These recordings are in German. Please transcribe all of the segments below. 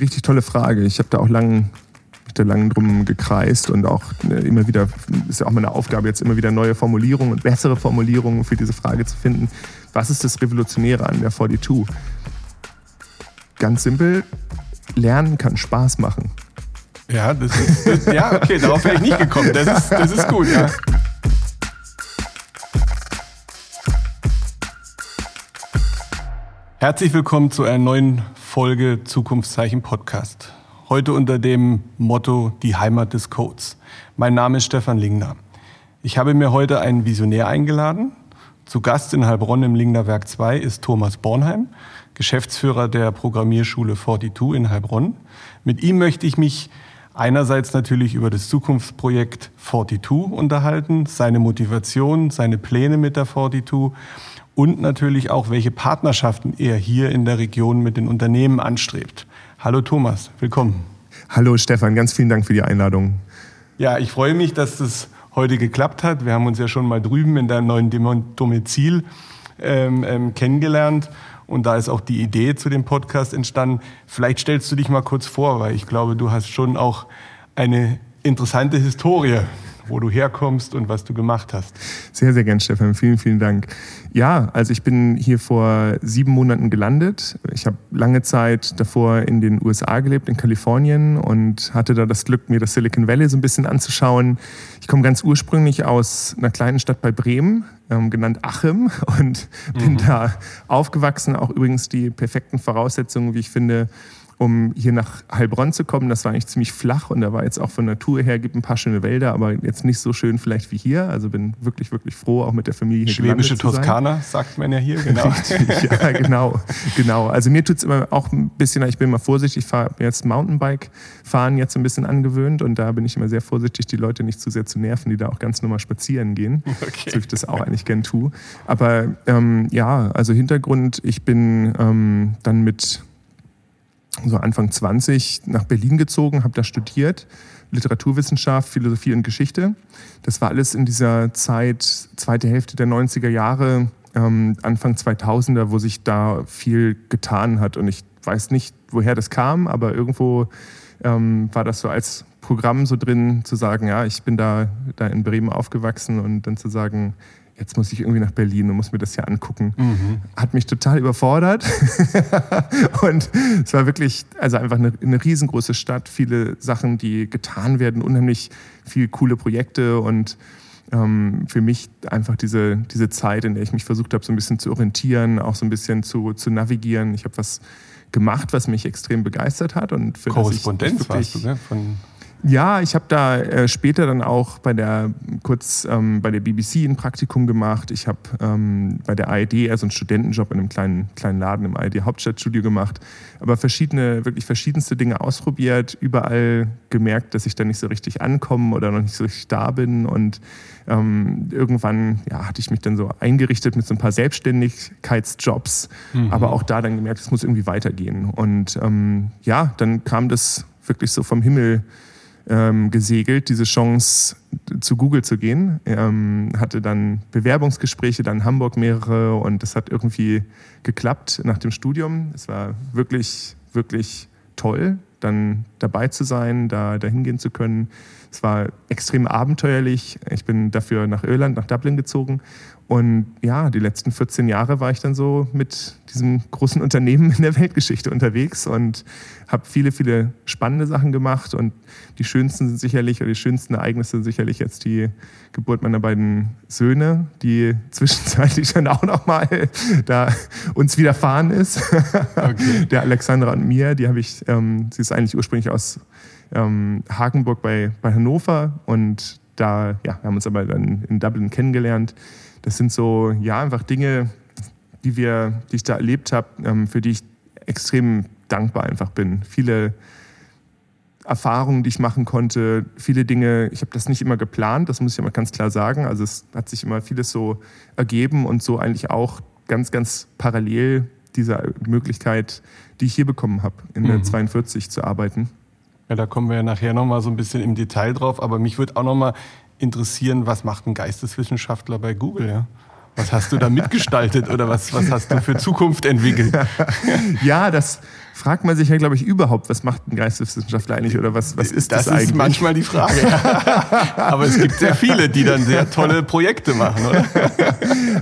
Richtig tolle Frage. Ich habe da auch lang, da lang drum gekreist und auch äh, immer wieder, ist ja auch meine Aufgabe, jetzt immer wieder neue Formulierungen und bessere Formulierungen für diese Frage zu finden. Was ist das Revolutionäre an der 42? Ganz simpel, Lernen kann Spaß machen. Ja, das ist, das, ja okay, darauf wäre ich nicht gekommen. Das ist, das ist gut, ja. Herzlich willkommen zu einer neuen Folge Zukunftszeichen Podcast. Heute unter dem Motto Die Heimat des Codes. Mein Name ist Stefan Lingner. Ich habe mir heute einen Visionär eingeladen. Zu Gast in Heilbronn im Lingner Werk 2 ist Thomas Bornheim, Geschäftsführer der Programmierschule 42 in Heilbronn. Mit ihm möchte ich mich einerseits natürlich über das Zukunftsprojekt 42 unterhalten, seine Motivation, seine Pläne mit der 42 und natürlich auch, welche Partnerschaften er hier in der Region mit den Unternehmen anstrebt. Hallo Thomas, willkommen. Hallo Stefan, ganz vielen Dank für die Einladung. Ja, ich freue mich, dass das heute geklappt hat. Wir haben uns ja schon mal drüben in deinem neuen Domizil ähm, ähm, kennengelernt. Und da ist auch die Idee zu dem Podcast entstanden. Vielleicht stellst du dich mal kurz vor, weil ich glaube, du hast schon auch eine interessante Historie wo du herkommst und was du gemacht hast. Sehr, sehr gern, Stefan. Vielen, vielen Dank. Ja, also ich bin hier vor sieben Monaten gelandet. Ich habe lange Zeit davor in den USA gelebt, in Kalifornien und hatte da das Glück, mir das Silicon Valley so ein bisschen anzuschauen. Ich komme ganz ursprünglich aus einer kleinen Stadt bei Bremen, ähm, genannt Achim, und bin mhm. da aufgewachsen. Auch übrigens die perfekten Voraussetzungen, wie ich finde, um hier nach Heilbronn zu kommen. Das war eigentlich ziemlich flach und da war jetzt auch von Natur her, gibt ein paar schöne Wälder, aber jetzt nicht so schön vielleicht wie hier. Also bin wirklich, wirklich froh, auch mit der Familie hier Schwäbische Toskana, sagt man ja hier, genau. Richtig, ja, genau, genau. Also mir tut es immer auch ein bisschen, ich bin immer vorsichtig, ich fahre jetzt Mountainbike fahren jetzt ein bisschen angewöhnt und da bin ich immer sehr vorsichtig, die Leute nicht zu sehr zu nerven, die da auch ganz normal spazieren gehen, okay. so ich das auch eigentlich gern tue. Aber ähm, ja, also Hintergrund, ich bin ähm, dann mit so Anfang 20 nach Berlin gezogen, habe da studiert, Literaturwissenschaft, Philosophie und Geschichte. Das war alles in dieser Zeit, zweite Hälfte der 90er Jahre, ähm, Anfang 2000er, wo sich da viel getan hat. Und ich weiß nicht, woher das kam, aber irgendwo ähm, war das so als Programm so drin, zu sagen, ja, ich bin da, da in Bremen aufgewachsen und dann zu sagen, jetzt muss ich irgendwie nach Berlin und muss mir das hier angucken. Mhm. Hat mich total überfordert. und es war wirklich, also einfach eine, eine, riesengroße Stadt, viele Sachen, die getan werden, unheimlich viele coole Projekte und ähm, für mich einfach diese, diese Zeit, in der ich mich versucht habe, so ein bisschen zu orientieren, auch so ein bisschen zu, zu navigieren. Ich habe was gemacht, was mich extrem begeistert hat. Und für Korrespondenz warst du, ne? Von ja, ich habe da äh, später dann auch bei der kurz ähm, bei der BBC ein Praktikum gemacht. Ich habe ähm, bei der ARD also einen Studentenjob in einem kleinen kleinen Laden im ARD Hauptstadtstudio gemacht, aber verschiedene wirklich verschiedenste Dinge ausprobiert, überall gemerkt, dass ich da nicht so richtig ankomme oder noch nicht so richtig da bin und ähm, irgendwann ja, hatte ich mich dann so eingerichtet mit so ein paar Selbstständigkeitsjobs, mhm. aber auch da dann gemerkt, es muss irgendwie weitergehen und ähm, ja, dann kam das wirklich so vom Himmel ähm, gesegelt, diese Chance zu Google zu gehen. Ähm, hatte dann Bewerbungsgespräche, dann Hamburg mehrere und das hat irgendwie geklappt nach dem Studium. Es war wirklich, wirklich toll, dann dabei zu sein, da dahin gehen zu können. Es war extrem abenteuerlich. Ich bin dafür nach Irland, nach Dublin gezogen und ja, die letzten 14 Jahre war ich dann so mit diesem großen Unternehmen in der Weltgeschichte unterwegs und habe viele, viele spannende Sachen gemacht. Und die schönsten sind sicherlich, oder die schönsten Ereignisse sind sicherlich jetzt die Geburt meiner beiden Söhne, die zwischenzeitlich dann auch nochmal da uns widerfahren ist. Okay. Der Alexandra und mir, die habe ich, ähm, sie ist eigentlich ursprünglich aus ähm, Hagenburg bei, bei Hannover und da ja, wir haben uns aber dann in Dublin kennengelernt das sind so, ja, einfach Dinge, die, wir, die ich da erlebt habe, ähm, für die ich extrem dankbar einfach bin. Viele Erfahrungen, die ich machen konnte, viele Dinge, ich habe das nicht immer geplant, das muss ich aber ganz klar sagen. Also es hat sich immer vieles so ergeben und so eigentlich auch ganz, ganz parallel dieser Möglichkeit, die ich hier bekommen habe, in der 42 mhm. zu arbeiten. Ja, da kommen wir ja nachher nochmal so ein bisschen im Detail drauf, aber mich würde auch nochmal interessieren, was macht ein Geisteswissenschaftler bei Google? Ja? Was hast du da mitgestaltet oder was, was hast du für Zukunft entwickelt? ja, das, fragt man sich ja, glaube ich, überhaupt, was macht ein Geisteswissenschaftler eigentlich oder was, was ist das, das eigentlich? Das ist manchmal die Frage. Aber es gibt sehr viele, die dann sehr tolle Projekte machen, oder?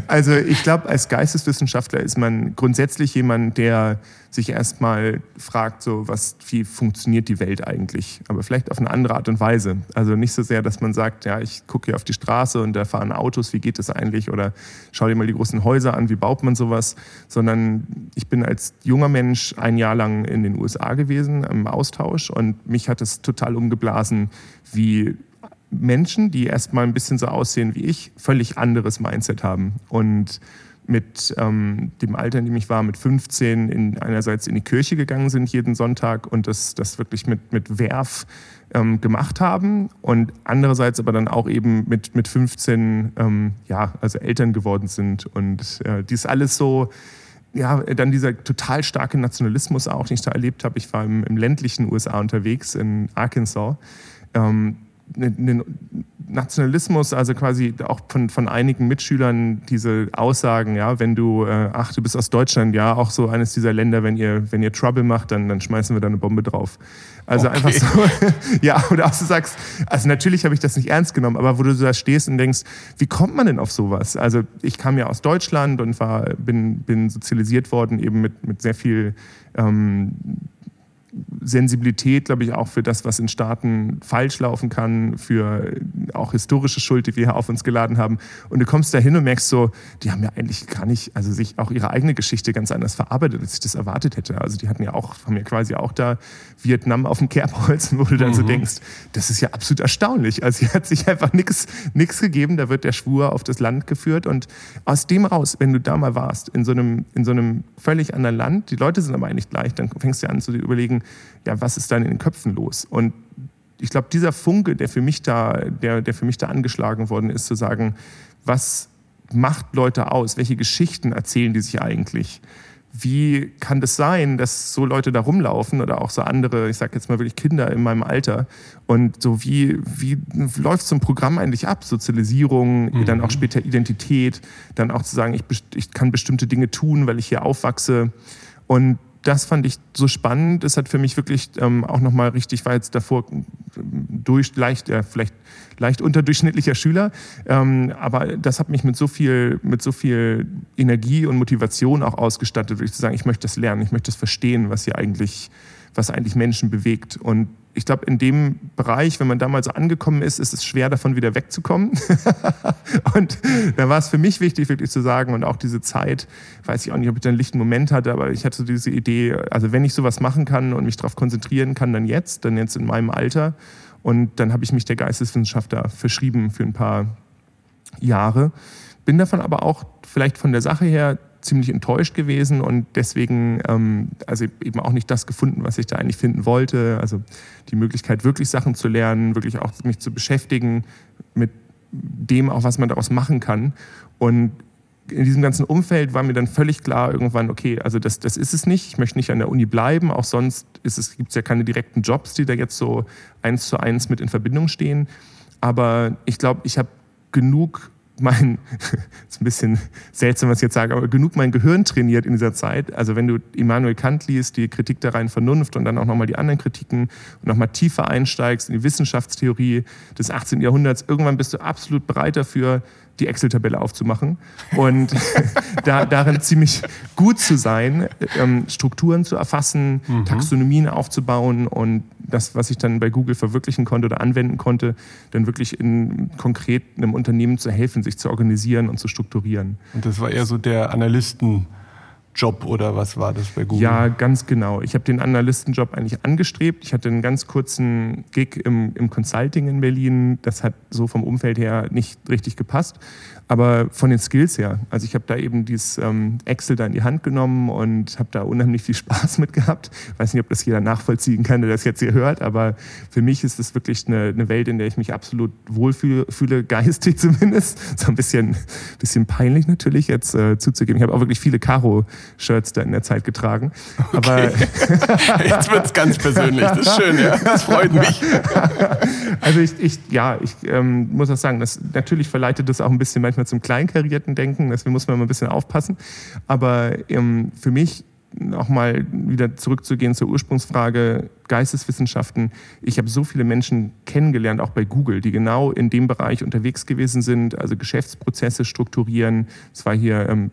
Also ich glaube, als Geisteswissenschaftler ist man grundsätzlich jemand, der sich erstmal fragt, so was, wie funktioniert die Welt eigentlich? Aber vielleicht auf eine andere Art und Weise. Also nicht so sehr, dass man sagt, ja, ich gucke hier auf die Straße und da fahren Autos, wie geht das eigentlich? Oder schau dir mal die großen Häuser an, wie baut man sowas? Sondern ich bin als junger Mensch ein Jahr lang in den USA gewesen im Austausch und mich hat es total umgeblasen, wie Menschen, die erstmal ein bisschen so aussehen wie ich, völlig anderes Mindset haben. Und mit ähm, dem Alter, in dem ich war, mit 15, in, einerseits in die Kirche gegangen sind jeden Sonntag und das, das wirklich mit, mit Werf ähm, gemacht haben und andererseits aber dann auch eben mit, mit 15, ähm, ja, also Eltern geworden sind und äh, dies alles so, ja, dann dieser total starke Nationalismus auch, den ich da erlebt habe. Ich war im, im ländlichen USA unterwegs, in Arkansas. Ähm, den Nationalismus, also quasi auch von, von einigen Mitschülern diese Aussagen, ja, wenn du, äh, ach, du bist aus Deutschland, ja, auch so eines dieser Länder, wenn ihr, wenn ihr Trouble macht, dann, dann schmeißen wir da eine Bombe drauf. Also okay. einfach so, ja, oder auch du sagst, also natürlich habe ich das nicht ernst genommen, aber wo du da stehst und denkst, wie kommt man denn auf sowas? Also ich kam ja aus Deutschland und war, bin, bin sozialisiert worden eben mit, mit sehr viel ähm, Sensibilität, glaube ich, auch für das, was in Staaten falsch laufen kann, für auch historische Schuld, die wir hier auf uns geladen haben. Und du kommst da hin und merkst so, die haben ja eigentlich gar nicht, also sich auch ihre eigene Geschichte ganz anders verarbeitet, als ich das erwartet hätte. Also die hatten ja auch, haben ja quasi auch da Vietnam auf dem Kerbholz, wo du dann mhm. so denkst, das ist ja absolut erstaunlich. Also hier hat sich einfach nichts gegeben, da wird der Schwur auf das Land geführt. Und aus dem raus, wenn du da mal warst, in so einem, in so einem völlig anderen Land, die Leute sind aber eigentlich gleich, dann fängst du an zu überlegen, ja, was ist dann in den Köpfen los? Und ich glaube, dieser Funke, der für mich da, der, der für mich da angeschlagen worden ist, zu sagen, was macht Leute aus? Welche Geschichten erzählen die sich eigentlich? Wie kann das sein, dass so Leute da rumlaufen oder auch so andere, ich sage jetzt mal wirklich Kinder in meinem Alter und so wie, wie läuft so ein Programm eigentlich ab? Sozialisierung, mhm. dann auch später Identität, dann auch zu sagen, ich, ich kann bestimmte Dinge tun, weil ich hier aufwachse und das fand ich so spannend. Es hat für mich wirklich ähm, auch nochmal richtig, war jetzt davor durch, leicht, äh, vielleicht leicht unterdurchschnittlicher Schüler, ähm, aber das hat mich mit so viel, mit so viel Energie und Motivation auch ausgestattet, wirklich zu sagen, ich möchte das lernen, ich möchte das verstehen, was hier eigentlich, was eigentlich Menschen bewegt. Und ich glaube, in dem Bereich, wenn man damals angekommen ist, ist es schwer, davon wieder wegzukommen. und da war es für mich wichtig, wirklich zu sagen, und auch diese Zeit, weiß ich auch nicht, ob ich da einen lichten Moment hatte, aber ich hatte so diese Idee, also wenn ich sowas machen kann und mich darauf konzentrieren kann, dann jetzt, dann jetzt in meinem Alter. Und dann habe ich mich der Geisteswissenschaft da verschrieben für ein paar Jahre. Bin davon aber auch vielleicht von der Sache her ziemlich enttäuscht gewesen und deswegen ähm, also eben auch nicht das gefunden, was ich da eigentlich finden wollte. Also die Möglichkeit, wirklich Sachen zu lernen, wirklich auch mich zu beschäftigen mit dem auch, was man daraus machen kann. Und in diesem ganzen Umfeld war mir dann völlig klar irgendwann, okay, also das, das ist es nicht. Ich möchte nicht an der Uni bleiben. Auch sonst gibt es ja keine direkten Jobs, die da jetzt so eins zu eins mit in Verbindung stehen. Aber ich glaube, ich habe genug mein, ist ein bisschen seltsam, was ich jetzt sage, aber genug mein Gehirn trainiert in dieser Zeit. Also wenn du Immanuel Kant liest, die Kritik der reinen Vernunft und dann auch nochmal die anderen Kritiken und nochmal tiefer einsteigst in die Wissenschaftstheorie des 18. Jahrhunderts, irgendwann bist du absolut bereit dafür, die Excel-Tabelle aufzumachen und da, darin ziemlich gut zu sein, ähm, Strukturen zu erfassen, mhm. Taxonomien aufzubauen und das, was ich dann bei Google verwirklichen konnte oder anwenden konnte, dann wirklich in konkret einem Unternehmen zu helfen, sich zu organisieren und zu strukturieren. Und das war eher so der Analysten- Job oder was war das bei Google? Ja, ganz genau. Ich habe den Analystenjob eigentlich angestrebt. Ich hatte einen ganz kurzen Gig im, im Consulting in Berlin. Das hat so vom Umfeld her nicht richtig gepasst. Aber von den Skills her, also ich habe da eben dieses ähm, Excel da in die Hand genommen und habe da unheimlich viel Spaß mit gehabt. Ich weiß nicht, ob das jeder nachvollziehen kann, der das jetzt hier hört, aber für mich ist es wirklich eine, eine Welt, in der ich mich absolut wohlfühle, geistig zumindest. So ein bisschen, bisschen peinlich natürlich jetzt äh, zuzugeben. Ich habe auch wirklich viele Karo-Shirts da in der Zeit getragen. Okay. Aber jetzt wird es ganz persönlich, das ist schön, ja. Das freut mich. also ich, ich ja, ich ähm, muss auch sagen, das, natürlich verleitet das auch ein bisschen manchmal manchmal zum kleinkarierten Denken, deswegen muss man immer ein bisschen aufpassen. Aber ähm, für mich nochmal wieder zurückzugehen zur Ursprungsfrage Geisteswissenschaften. Ich habe so viele Menschen kennengelernt, auch bei Google, die genau in dem Bereich unterwegs gewesen sind, also Geschäftsprozesse strukturieren. Es war hier ähm,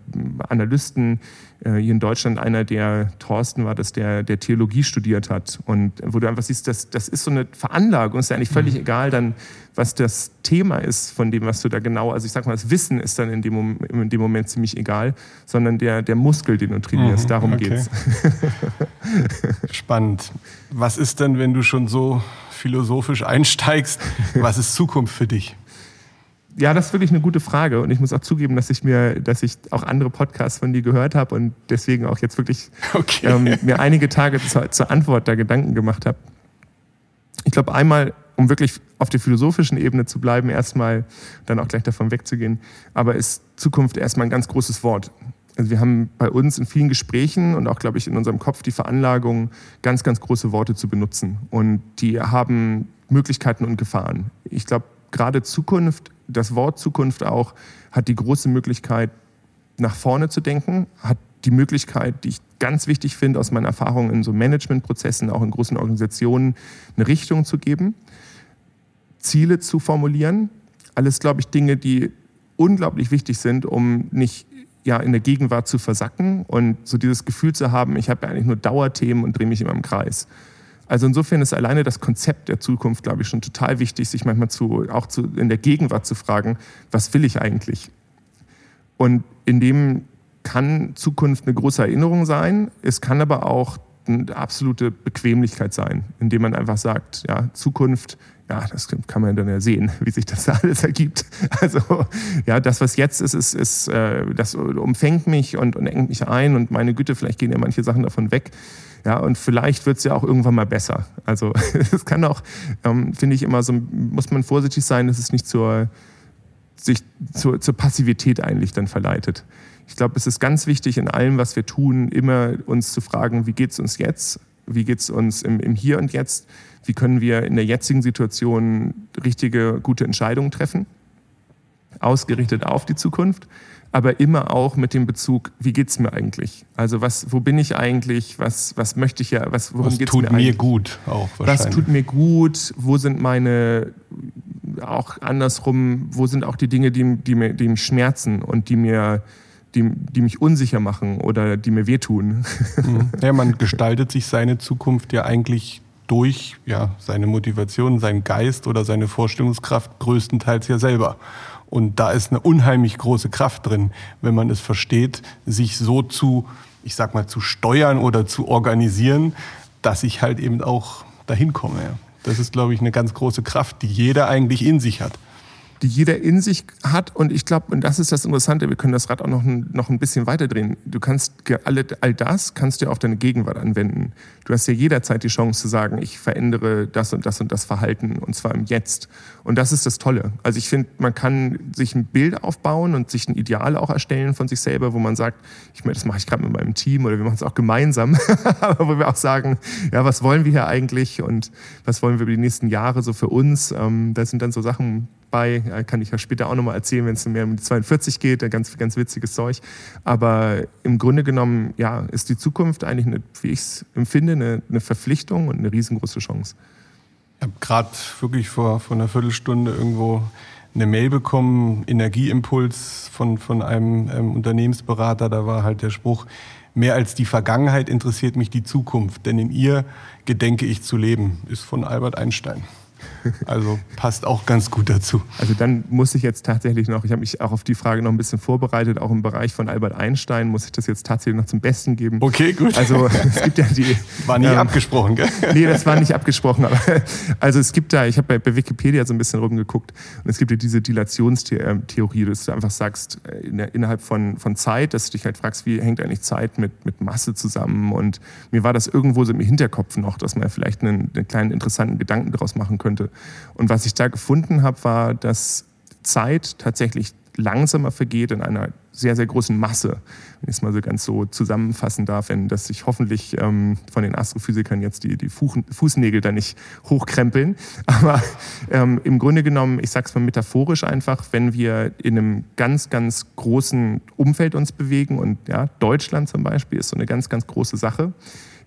Analysten, äh, hier in Deutschland einer, der Thorsten war, das der, der Theologie studiert hat. Und wo du einfach siehst, das, das ist so eine Veranlagung, ist ja eigentlich völlig mhm. egal dann, was das Thema ist von dem, was du da genau, also ich sag mal, das Wissen ist dann in dem, Moment, in dem Moment ziemlich egal, sondern der, der Muskel, den du trainierst, mhm, darum okay. geht's. Spannend. Was ist denn, wenn du schon so philosophisch einsteigst, was ist Zukunft für dich? Ja, das ist wirklich eine gute Frage und ich muss auch zugeben, dass ich mir, dass ich auch andere Podcasts von dir gehört habe und deswegen auch jetzt wirklich okay. ähm, mir einige Tage zur, zur Antwort da Gedanken gemacht habe. Ich glaube einmal um wirklich auf der philosophischen Ebene zu bleiben, erstmal dann auch gleich davon wegzugehen. Aber ist Zukunft erstmal ein ganz großes Wort. Also wir haben bei uns in vielen Gesprächen und auch, glaube ich, in unserem Kopf die Veranlagung, ganz, ganz große Worte zu benutzen. Und die haben Möglichkeiten und Gefahren. Ich glaube, gerade Zukunft, das Wort Zukunft auch, hat die große Möglichkeit, nach vorne zu denken, hat die Möglichkeit, die ich ganz wichtig finde aus meiner Erfahrung in so Managementprozessen, auch in großen Organisationen, eine Richtung zu geben. Ziele zu formulieren. Alles, glaube ich, Dinge, die unglaublich wichtig sind, um nicht ja, in der Gegenwart zu versacken und so dieses Gefühl zu haben, ich habe eigentlich nur Dauerthemen und drehe mich immer im Kreis. Also insofern ist alleine das Konzept der Zukunft, glaube ich, schon total wichtig, sich manchmal zu, auch zu, in der Gegenwart zu fragen, was will ich eigentlich? Und in dem kann Zukunft eine große Erinnerung sein, es kann aber auch eine absolute Bequemlichkeit sein, indem man einfach sagt, ja, Zukunft ja, das kann man dann ja sehen, wie sich das alles ergibt. Also ja, das, was jetzt ist, ist, ist äh, das umfängt mich und, und engt mich ein und meine Güte, vielleicht gehen ja manche Sachen davon weg. Ja, und vielleicht wird es ja auch irgendwann mal besser. Also es kann auch, ähm, finde ich immer so, muss man vorsichtig sein, dass es nicht zur, sich zur, zur Passivität eigentlich dann verleitet. Ich glaube, es ist ganz wichtig in allem, was wir tun, immer uns zu fragen, wie geht es uns jetzt? Wie geht es uns im, im Hier und Jetzt? Wie können wir in der jetzigen Situation richtige, gute Entscheidungen treffen, ausgerichtet auf die Zukunft, aber immer auch mit dem Bezug, wie geht es mir eigentlich? Also was, wo bin ich eigentlich? Was, was möchte ich ja, was, worum geht es mir eigentlich? Was tut mir gut auch wahrscheinlich. Was tut mir gut? Wo sind meine, auch andersrum, wo sind auch die Dinge, die, die, mir, die mich schmerzen und die mir, die, die mich unsicher machen oder die mir wehtun? Mhm. Ja, man gestaltet sich seine Zukunft ja eigentlich durch ja, seine Motivation, seinen Geist oder seine Vorstellungskraft größtenteils ja selber. Und da ist eine unheimlich große Kraft drin, wenn man es versteht, sich so zu, ich sag mal, zu steuern oder zu organisieren, dass ich halt eben auch dahin komme. Das ist, glaube ich, eine ganz große Kraft, die jeder eigentlich in sich hat die jeder in sich hat. Und ich glaube, und das ist das Interessante, wir können das Rad auch noch ein, noch ein bisschen weiterdrehen. Du kannst alle, all das kannst du auf deine Gegenwart anwenden. Du hast ja jederzeit die Chance zu sagen, ich verändere das und das und das Verhalten und zwar im Jetzt. Und das ist das Tolle. Also ich finde, man kann sich ein Bild aufbauen und sich ein Ideal auch erstellen von sich selber, wo man sagt, ich meine, das mache ich gerade mit meinem Team oder wir machen es auch gemeinsam, aber wo wir auch sagen, ja, was wollen wir hier eigentlich und was wollen wir über die nächsten Jahre so für uns? Ähm, das sind dann so Sachen, bei. Kann ich ja später auch nochmal erzählen, wenn es mehr um die 42 geht. Ganz, ganz witziges Zeug. Aber im Grunde genommen, ja, ist die Zukunft eigentlich, eine, wie ich es empfinde, eine, eine Verpflichtung und eine riesengroße Chance. Ich habe gerade wirklich vor, vor einer Viertelstunde irgendwo eine Mail bekommen, Energieimpuls von, von einem ähm, Unternehmensberater. Da war halt der Spruch, mehr als die Vergangenheit interessiert mich die Zukunft, denn in ihr gedenke ich zu leben, ist von Albert Einstein. Also passt auch ganz gut dazu. Also dann muss ich jetzt tatsächlich noch, ich habe mich auch auf die Frage noch ein bisschen vorbereitet, auch im Bereich von Albert Einstein muss ich das jetzt tatsächlich noch zum Besten geben. Okay, gut. Also es gibt ja die... War nie ähm, abgesprochen, gell? Nee, das war nicht abgesprochen. Aber, also es gibt da, ich habe bei, bei, Wikipedia so ein bisschen rumgeguckt und es gibt ja diese Dilationstheorie, dass du einfach sagst, äh, in innerhalb von, von Zeit, dass du dich halt fragst, wie hängt eigentlich Zeit mit, mit Masse zusammen und mir war das irgendwo so im Hinterkopf noch, dass man vielleicht einen, einen kleinen interessanten Gedanken daraus machen könnte. Und was ich da gefunden habe, war, dass Zeit tatsächlich langsamer vergeht in einer sehr, sehr großen Masse, wenn ich es mal so ganz so zusammenfassen darf, wenn dass sich hoffentlich ähm, von den Astrophysikern jetzt die, die Fußnägel da nicht hochkrempeln. Aber ähm, im Grunde genommen, ich sage es mal metaphorisch einfach, wenn wir in einem ganz, ganz großen Umfeld uns bewegen und ja, Deutschland zum Beispiel ist so eine ganz, ganz große Sache,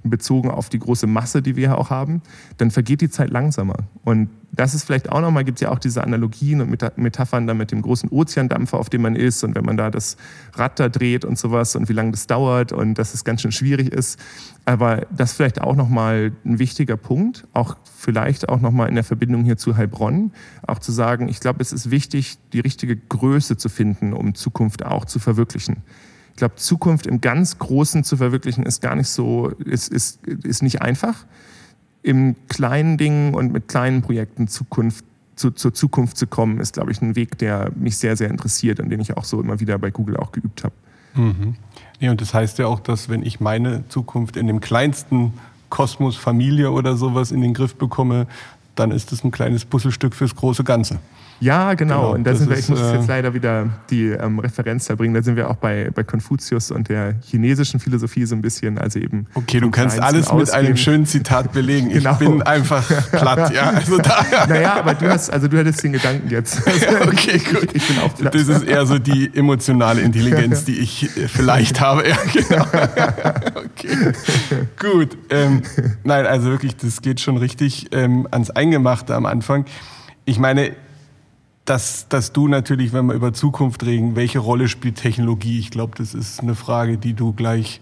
bezogen auf die große Masse, die wir ja auch haben, dann vergeht die Zeit langsamer. Und das ist vielleicht auch nochmal, gibt es ja auch diese Analogien und Metaphern da mit dem großen Ozeandampfer, auf dem man ist und wenn man da das Rad da dreht und sowas und wie lange das dauert und dass es ganz schön schwierig ist. Aber das vielleicht auch nochmal ein wichtiger Punkt, auch vielleicht auch nochmal in der Verbindung hier zu Heilbronn, auch zu sagen, ich glaube, es ist wichtig, die richtige Größe zu finden, um Zukunft auch zu verwirklichen glaube, Zukunft im ganz Großen zu verwirklichen, ist gar nicht so, ist, ist, ist nicht einfach. Im kleinen Dingen und mit kleinen Projekten Zukunft, zu, zur Zukunft zu kommen, ist, glaube ich, ein Weg, der mich sehr, sehr interessiert und den ich auch so immer wieder bei Google auch geübt habe. Mhm. Ja, und das heißt ja auch, dass wenn ich meine Zukunft in dem kleinsten Kosmos Familie oder sowas in den Griff bekomme, dann ist es ein kleines Puzzlestück fürs große Ganze. Ja, genau. genau und da sind wir, ich muss jetzt äh, leider wieder die ähm, Referenz da bringen. Da sind wir auch bei, bei Konfuzius und der chinesischen Philosophie so ein bisschen. Also eben. Okay, du kannst alles ausgehen. mit einem schönen Zitat belegen. genau. Ich bin einfach platt, ja. Also da, naja, aber du hast, also du hattest den Gedanken jetzt. Also okay, gut. Ich, ich, bin auch platt. Das ist eher so die emotionale Intelligenz, die ich äh, vielleicht habe. Ja, genau. okay. Gut. Ähm, nein, also wirklich, das geht schon richtig ähm, ans Eingemachte am Anfang. Ich meine, dass, dass du natürlich, wenn wir über Zukunft reden, welche Rolle spielt Technologie? Ich glaube, das ist eine Frage, die du gleich,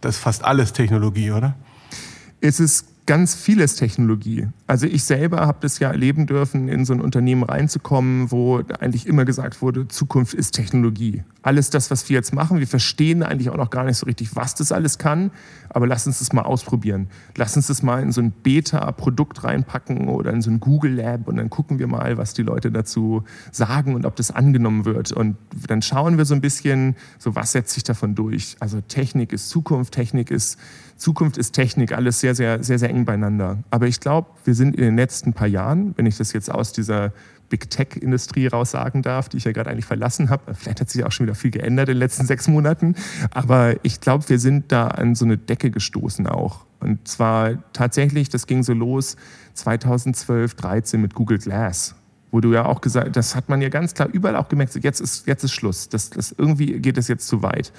das ist fast alles Technologie, oder? Es ist ganz vieles Technologie. Also ich selber habe das ja erleben dürfen, in so ein Unternehmen reinzukommen, wo eigentlich immer gesagt wurde, Zukunft ist Technologie. Alles das, was wir jetzt machen, wir verstehen eigentlich auch noch gar nicht so richtig, was das alles kann, aber lass uns das mal ausprobieren. Lass uns das mal in so ein Beta-Produkt reinpacken oder in so ein Google Lab und dann gucken wir mal, was die Leute dazu sagen und ob das angenommen wird. Und dann schauen wir so ein bisschen, so was setzt sich davon durch. Also Technik ist Zukunft, Technik ist Zukunft ist Technik, alles sehr, sehr, sehr, sehr eng beieinander. Aber ich glaube, wir sind in den letzten paar Jahren, wenn ich das jetzt aus dieser Big Tech-Industrie raus sagen darf, die ich ja gerade eigentlich verlassen habe. Vielleicht hat sich auch schon wieder viel geändert in den letzten sechs Monaten. Aber ich glaube, wir sind da an so eine Decke gestoßen auch. Und zwar tatsächlich, das ging so los 2012, 13 mit Google Glass wo du ja auch gesagt, das hat man ja ganz klar überall auch gemerkt, jetzt ist, jetzt ist Schluss. Das, das irgendwie geht es jetzt zu weit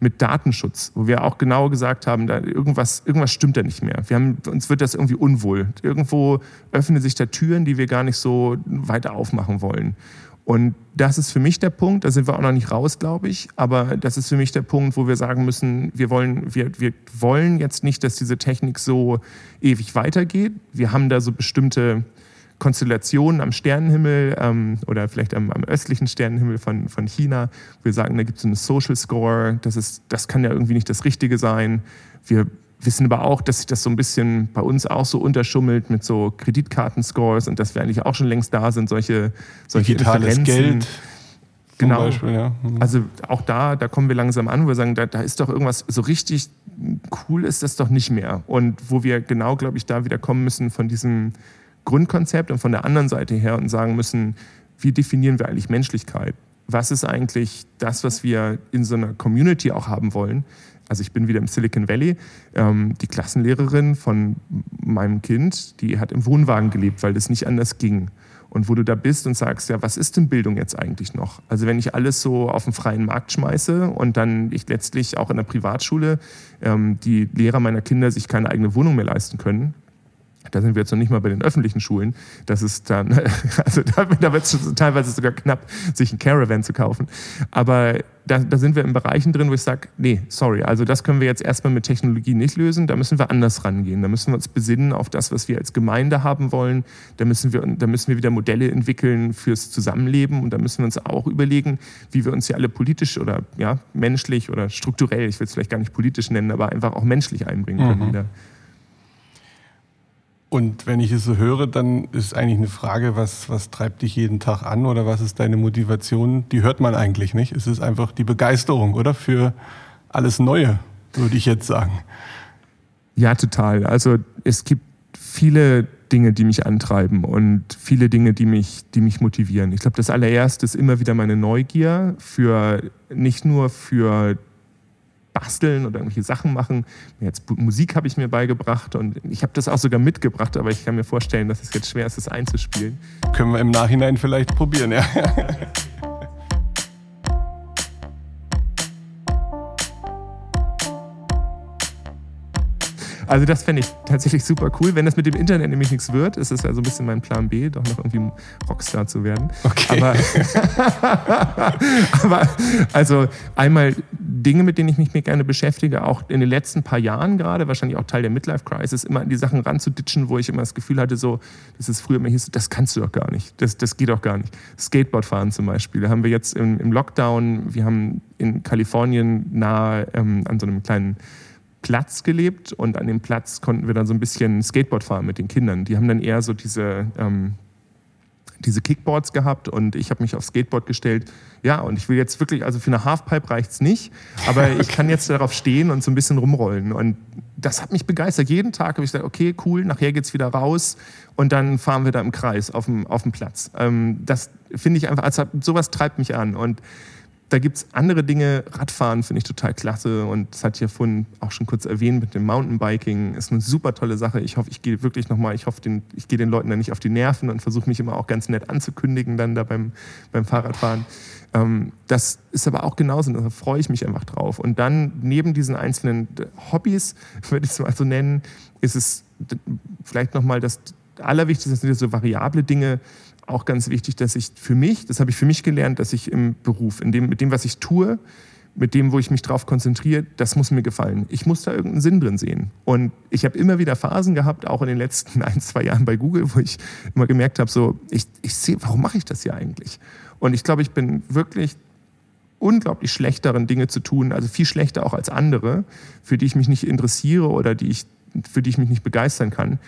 mit Datenschutz, wo wir auch genau gesagt haben, da irgendwas, irgendwas stimmt da nicht mehr. Wir haben, uns wird das irgendwie unwohl. Irgendwo öffnen sich da Türen, die wir gar nicht so weiter aufmachen wollen. Und das ist für mich der Punkt, da sind wir auch noch nicht raus, glaube ich, aber das ist für mich der Punkt, wo wir sagen müssen, wir wollen, wir, wir wollen jetzt nicht, dass diese Technik so ewig weitergeht. Wir haben da so bestimmte Konstellationen am Sternenhimmel ähm, oder vielleicht am, am, östlichen Sternenhimmel von, von China. Wir sagen, da gibt es einen Social Score, das, ist, das kann ja irgendwie nicht das Richtige sein. Wir wissen aber auch, dass sich das so ein bisschen bei uns auch so unterschummelt mit so Kreditkartenscores und dass wir eigentlich auch schon längst da sind, solche, solche Digitales Geld. Genau. Beispiel, ja. mhm. Also auch da, da kommen wir langsam an, wo wir sagen, da, da ist doch irgendwas so richtig cool ist das doch nicht mehr. Und wo wir genau, glaube ich, da wieder kommen müssen von diesem Grundkonzept und von der anderen Seite her und sagen müssen, wie definieren wir eigentlich Menschlichkeit? Was ist eigentlich das, was wir in so einer Community auch haben wollen? Also ich bin wieder im Silicon Valley. Ähm, die Klassenlehrerin von meinem Kind, die hat im Wohnwagen gelebt, weil das nicht anders ging. Und wo du da bist und sagst, ja, was ist denn Bildung jetzt eigentlich noch? Also wenn ich alles so auf den freien Markt schmeiße und dann ich letztlich auch in der Privatschule ähm, die Lehrer meiner Kinder sich keine eigene Wohnung mehr leisten können, da sind wir jetzt noch nicht mal bei den öffentlichen Schulen. Das ist dann, also da, da wird es teilweise sogar knapp, sich ein Caravan zu kaufen. Aber da, da sind wir in Bereichen drin, wo ich sage, nee, sorry, also das können wir jetzt erstmal mit Technologie nicht lösen. Da müssen wir anders rangehen. Da müssen wir uns besinnen auf das, was wir als Gemeinde haben wollen. Da müssen wir, da müssen wir wieder Modelle entwickeln fürs Zusammenleben. Und da müssen wir uns auch überlegen, wie wir uns hier alle politisch oder ja, menschlich oder strukturell, ich will es vielleicht gar nicht politisch nennen, aber einfach auch menschlich einbringen können mhm. wieder. Und wenn ich es so höre, dann ist eigentlich eine Frage, was, was treibt dich jeden Tag an oder was ist deine Motivation? Die hört man eigentlich nicht. Es ist einfach die Begeisterung, oder? Für alles Neue, würde ich jetzt sagen. Ja, total. Also es gibt viele Dinge, die mich antreiben und viele Dinge, die mich, die mich motivieren. Ich glaube, das allererste ist immer wieder meine Neugier für nicht nur für basteln oder irgendwelche Sachen machen. Jetzt Musik habe ich mir beigebracht und ich habe das auch sogar mitgebracht, aber ich kann mir vorstellen, dass es jetzt schwer ist, das einzuspielen. Können wir im Nachhinein vielleicht probieren, ja. Also das fände ich tatsächlich super cool. Wenn das mit dem Internet nämlich nichts wird, ist es ja so ein bisschen mein Plan B, doch noch irgendwie Rockstar zu werden. Okay. Aber, aber also einmal Dinge, mit denen ich mich gerne beschäftige, auch in den letzten paar Jahren gerade, wahrscheinlich auch Teil der Midlife-Crisis, immer an die Sachen ranzuditschen, wo ich immer das Gefühl hatte, so, das ist früher immer hieß, das kannst du doch gar nicht. Das, das geht doch gar nicht. Skateboard fahren zum Beispiel. Da haben wir jetzt im, im Lockdown, wir haben in Kalifornien nahe ähm, an so einem kleinen Platz gelebt und an dem Platz konnten wir dann so ein bisschen Skateboard fahren mit den Kindern. Die haben dann eher so diese, ähm, diese Kickboards gehabt und ich habe mich aufs Skateboard gestellt. Ja, und ich will jetzt wirklich, also für eine Halfpipe reicht es nicht, aber ich kann jetzt darauf stehen und so ein bisschen rumrollen. Und das hat mich begeistert. Jeden Tag habe ich gesagt, okay, cool, nachher geht es wieder raus und dann fahren wir da im Kreis auf dem, auf dem Platz. Ähm, das finde ich einfach, also sowas treibt mich an. Und da gibt es andere Dinge. Radfahren finde ich total klasse und das ich ja vorhin auch schon kurz erwähnt mit dem Mountainbiking. Ist eine super tolle Sache. Ich hoffe, ich gehe wirklich nochmal, ich hoffe, den, ich gehe den Leuten da nicht auf die Nerven und versuche mich immer auch ganz nett anzukündigen dann da beim, beim Fahrradfahren. Ähm, das ist aber auch genauso, da freue ich mich einfach drauf. Und dann neben diesen einzelnen Hobbys, würde ich es mal so nennen, ist es vielleicht nochmal das Allerwichtigste, das sind ja so variable Dinge, auch ganz wichtig, dass ich für mich, das habe ich für mich gelernt, dass ich im Beruf, in dem, mit dem, was ich tue, mit dem, wo ich mich drauf konzentriere, das muss mir gefallen. Ich muss da irgendeinen Sinn drin sehen. Und ich habe immer wieder Phasen gehabt, auch in den letzten ein, zwei Jahren bei Google, wo ich immer gemerkt habe, so, ich, ich sehe, warum mache ich das hier eigentlich? Und ich glaube, ich bin wirklich unglaublich schlecht darin, Dinge zu tun, also viel schlechter auch als andere, für die ich mich nicht interessiere oder die ich, für die ich mich nicht begeistern kann.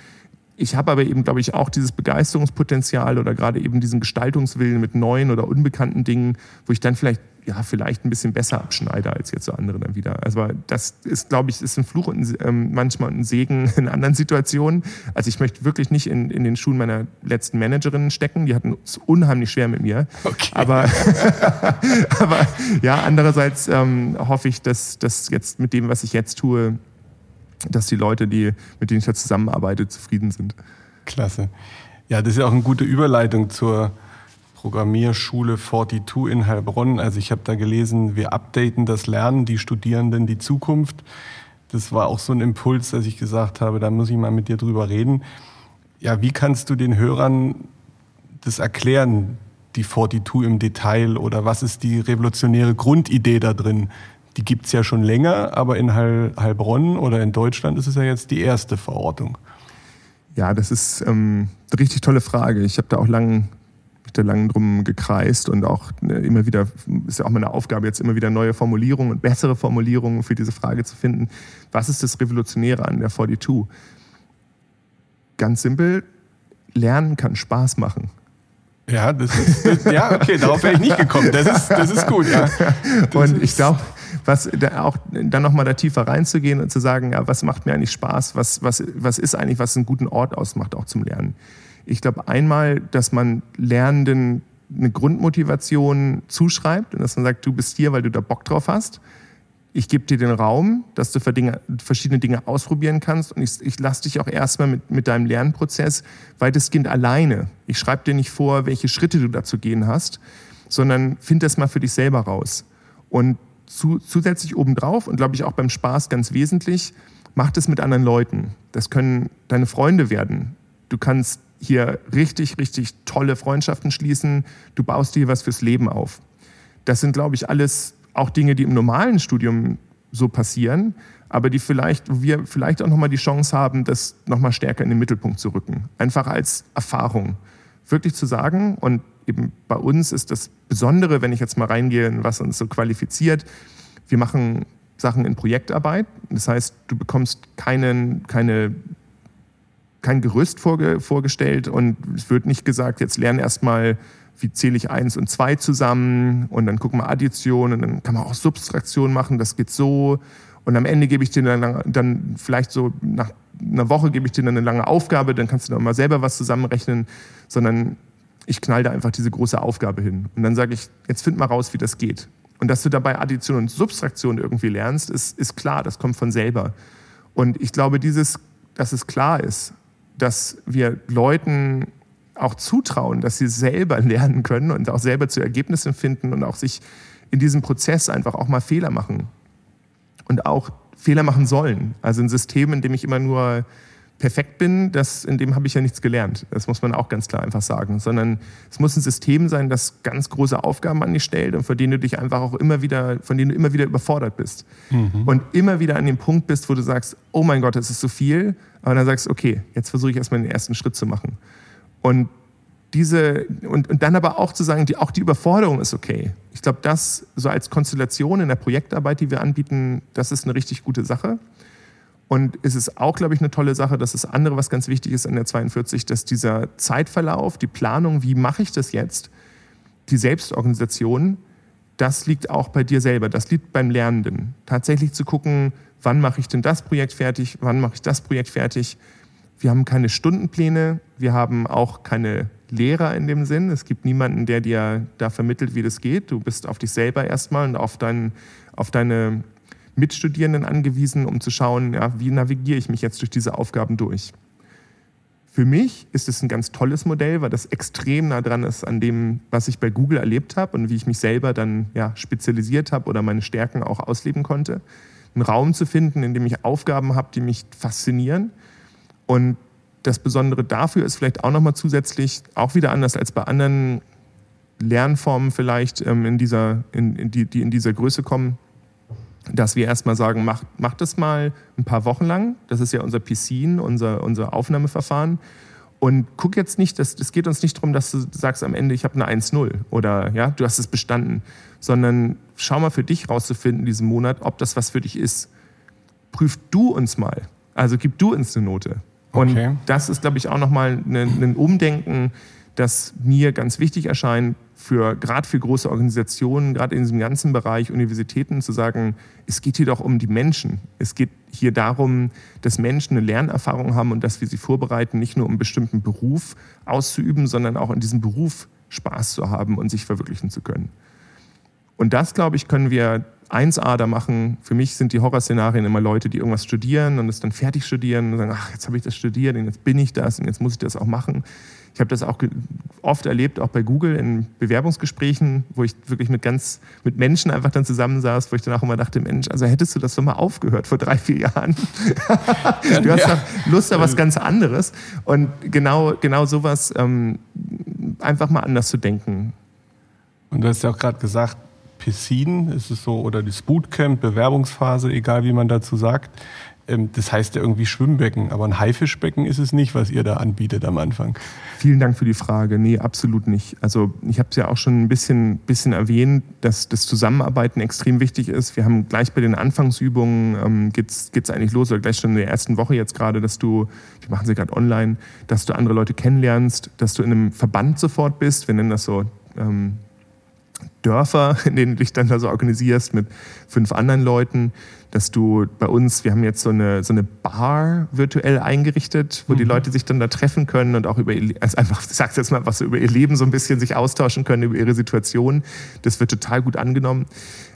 Ich habe aber eben, glaube ich, auch dieses Begeisterungspotenzial oder gerade eben diesen Gestaltungswillen mit neuen oder unbekannten Dingen, wo ich dann vielleicht ja, vielleicht ein bisschen besser abschneide als jetzt so andere dann wieder. Also das ist, glaube ich, ist ein Fluch und ähm, manchmal ein Segen in anderen Situationen. Also ich möchte wirklich nicht in, in den Schuhen meiner letzten Managerin stecken. Die hatten es unheimlich schwer mit mir. Okay. Aber, aber ja, andererseits ähm, hoffe ich, dass das jetzt mit dem, was ich jetzt tue, dass die Leute, die, mit denen ich da zusammenarbeite, zufrieden sind. Klasse. Ja, das ist auch eine gute Überleitung zur Programmierschule 42 in Heilbronn. Also ich habe da gelesen, wir updaten das Lernen, die Studierenden, die Zukunft. Das war auch so ein Impuls, dass ich gesagt habe, da muss ich mal mit dir drüber reden. Ja, wie kannst du den Hörern das erklären, die 42 im Detail oder was ist die revolutionäre Grundidee da drin? Die gibt es ja schon länger, aber in Heil, Heilbronn oder in Deutschland ist es ja jetzt die erste Verortung. Ja, das ist ähm, eine richtig tolle Frage. Ich habe da auch lang, da lang drum gekreist und auch ne, immer wieder, ist ja auch meine Aufgabe, jetzt immer wieder neue Formulierungen und bessere Formulierungen für diese Frage zu finden. Was ist das Revolutionäre an der 42? Ganz simpel, Lernen kann Spaß machen. Ja, das ist, das, ja, okay, darauf wäre ich nicht gekommen. Das ist, das ist gut, ja. Das und ich glaube, was da auch dann nochmal da tiefer reinzugehen und zu sagen, ja, was macht mir eigentlich Spaß, was, was, was ist eigentlich, was einen guten Ort ausmacht, auch zum Lernen. Ich glaube einmal, dass man Lernenden eine Grundmotivation zuschreibt und dass man sagt, du bist hier, weil du da Bock drauf hast. Ich gebe dir den Raum, dass du verschiedene Dinge ausprobieren kannst und ich, ich lasse dich auch erstmal mit, mit deinem Lernprozess weitestgehend alleine. Ich schreibe dir nicht vor, welche Schritte du dazu gehen hast, sondern find das mal für dich selber raus. Und zu, zusätzlich obendrauf und glaube ich auch beim Spaß ganz wesentlich, mach das mit anderen Leuten. Das können deine Freunde werden. Du kannst hier richtig, richtig tolle Freundschaften schließen. Du baust dir was fürs Leben auf. Das sind, glaube ich, alles auch Dinge, die im normalen Studium so passieren, aber die vielleicht, wo wir vielleicht auch nochmal die Chance haben, das nochmal stärker in den Mittelpunkt zu rücken. Einfach als Erfahrung. Wirklich zu sagen, und eben bei uns ist das Besondere, wenn ich jetzt mal reingehe, was uns so qualifiziert, wir machen Sachen in Projektarbeit. Das heißt, du bekommst keinen, keine, kein Gerüst vorge, vorgestellt und es wird nicht gesagt, jetzt lern erstmal, wie zähle ich eins und zwei zusammen und dann gucken wir Addition und dann kann man auch Subtraktion machen, das geht so. Und am Ende gebe ich dir dann, dann vielleicht so nach einer Woche gebe ich dir dann eine lange Aufgabe, dann kannst du dann mal selber was zusammenrechnen, sondern ich knall da einfach diese große Aufgabe hin. Und dann sage ich, jetzt find mal raus, wie das geht. Und dass du dabei Addition und Subtraktion irgendwie lernst, ist, ist klar, das kommt von selber. Und ich glaube, dieses, dass es klar ist, dass wir Leuten auch zutrauen, dass sie selber lernen können und auch selber zu Ergebnissen finden und auch sich in diesem Prozess einfach auch mal Fehler machen. Und auch Fehler machen sollen. Also ein System, in dem ich immer nur perfekt bin, das, in dem habe ich ja nichts gelernt. Das muss man auch ganz klar einfach sagen. Sondern es muss ein System sein, das ganz große Aufgaben an dich stellt und von denen du dich einfach auch immer wieder, von denen du immer wieder überfordert bist. Mhm. Und immer wieder an dem Punkt bist, wo du sagst, oh mein Gott, das ist so viel. Aber dann sagst, du, okay, jetzt versuche ich erstmal den ersten Schritt zu machen. Und diese, und, und dann aber auch zu sagen, die, auch die Überforderung ist okay. Ich glaube, das so als Konstellation in der Projektarbeit, die wir anbieten, das ist eine richtig gute Sache. Und es ist auch, glaube ich, eine tolle Sache, dass das andere, was ganz wichtig ist an der 42, dass dieser Zeitverlauf, die Planung, wie mache ich das jetzt, die Selbstorganisation, das liegt auch bei dir selber, das liegt beim Lernenden. Tatsächlich zu gucken, wann mache ich denn das Projekt fertig, wann mache ich das Projekt fertig. Wir haben keine Stundenpläne, wir haben auch keine Lehrer in dem Sinn. Es gibt niemanden, der dir da vermittelt, wie das geht. Du bist auf dich selber erstmal und auf, dein, auf deine Mitstudierenden angewiesen, um zu schauen, ja, wie navigiere ich mich jetzt durch diese Aufgaben durch. Für mich ist es ein ganz tolles Modell, weil das extrem nah dran ist an dem, was ich bei Google erlebt habe und wie ich mich selber dann ja, spezialisiert habe oder meine Stärken auch ausleben konnte. Einen Raum zu finden, in dem ich Aufgaben habe, die mich faszinieren. Und das Besondere dafür ist vielleicht auch nochmal zusätzlich, auch wieder anders als bei anderen Lernformen vielleicht ähm, in dieser, in, in die, die in dieser Größe kommen, dass wir erstmal sagen, mach, mach das mal ein paar Wochen lang. Das ist ja unser PCN, unser, unser Aufnahmeverfahren. Und guck jetzt nicht, es das geht uns nicht darum, dass du sagst am Ende, ich habe eine 1-0 oder ja, du hast es bestanden, sondern schau mal für dich rauszufinden diesen Monat, ob das was für dich ist. Prüf du uns mal. Also gib du uns eine Note. Und okay. das ist, glaube ich, auch nochmal ein Umdenken, das mir ganz wichtig erscheint, für gerade für große Organisationen, gerade in diesem ganzen Bereich Universitäten zu sagen, es geht hier doch um die Menschen. Es geht hier darum, dass Menschen eine Lernerfahrung haben und dass wir sie vorbereiten, nicht nur um einen bestimmten Beruf auszuüben, sondern auch in diesem Beruf Spaß zu haben und sich verwirklichen zu können. Und das, glaube ich, können wir 1A da machen. Für mich sind die Horrorszenarien immer Leute, die irgendwas studieren und es dann fertig studieren und sagen, ach, jetzt habe ich das studiert und jetzt bin ich das und jetzt muss ich das auch machen. Ich habe das auch oft erlebt, auch bei Google in Bewerbungsgesprächen, wo ich wirklich mit ganz mit Menschen einfach dann zusammensaß, wo ich dann auch immer dachte, Mensch, also hättest du das doch mal aufgehört vor drei, vier Jahren. du hast doch Lust auf was ganz anderes. Und genau, genau sowas, ähm, einfach mal anders zu denken. Und du hast ja auch gerade gesagt, Piscine ist es so, oder das Bootcamp, Bewerbungsphase, egal wie man dazu sagt. Ähm, das heißt ja irgendwie Schwimmbecken, aber ein Haifischbecken ist es nicht, was ihr da anbietet am Anfang. Vielen Dank für die Frage. Nee, absolut nicht. Also ich habe es ja auch schon ein bisschen, bisschen erwähnt, dass das Zusammenarbeiten extrem wichtig ist. Wir haben gleich bei den Anfangsübungen, ähm, geht es eigentlich los, oder gleich schon in der ersten Woche jetzt gerade, dass du, wir machen sie gerade online, dass du andere Leute kennenlernst, dass du in einem Verband sofort bist. Wir nennen das so ähm, Dörfer, in denen du dich dann da so organisierst mit fünf anderen Leuten, dass du bei uns, wir haben jetzt so eine, so eine Bar virtuell eingerichtet, wo mhm. die Leute sich dann da treffen können und auch über ihr, also einfach, ich sag's jetzt mal, was so über ihr Leben so ein bisschen sich austauschen können, über ihre Situation. Das wird total gut angenommen.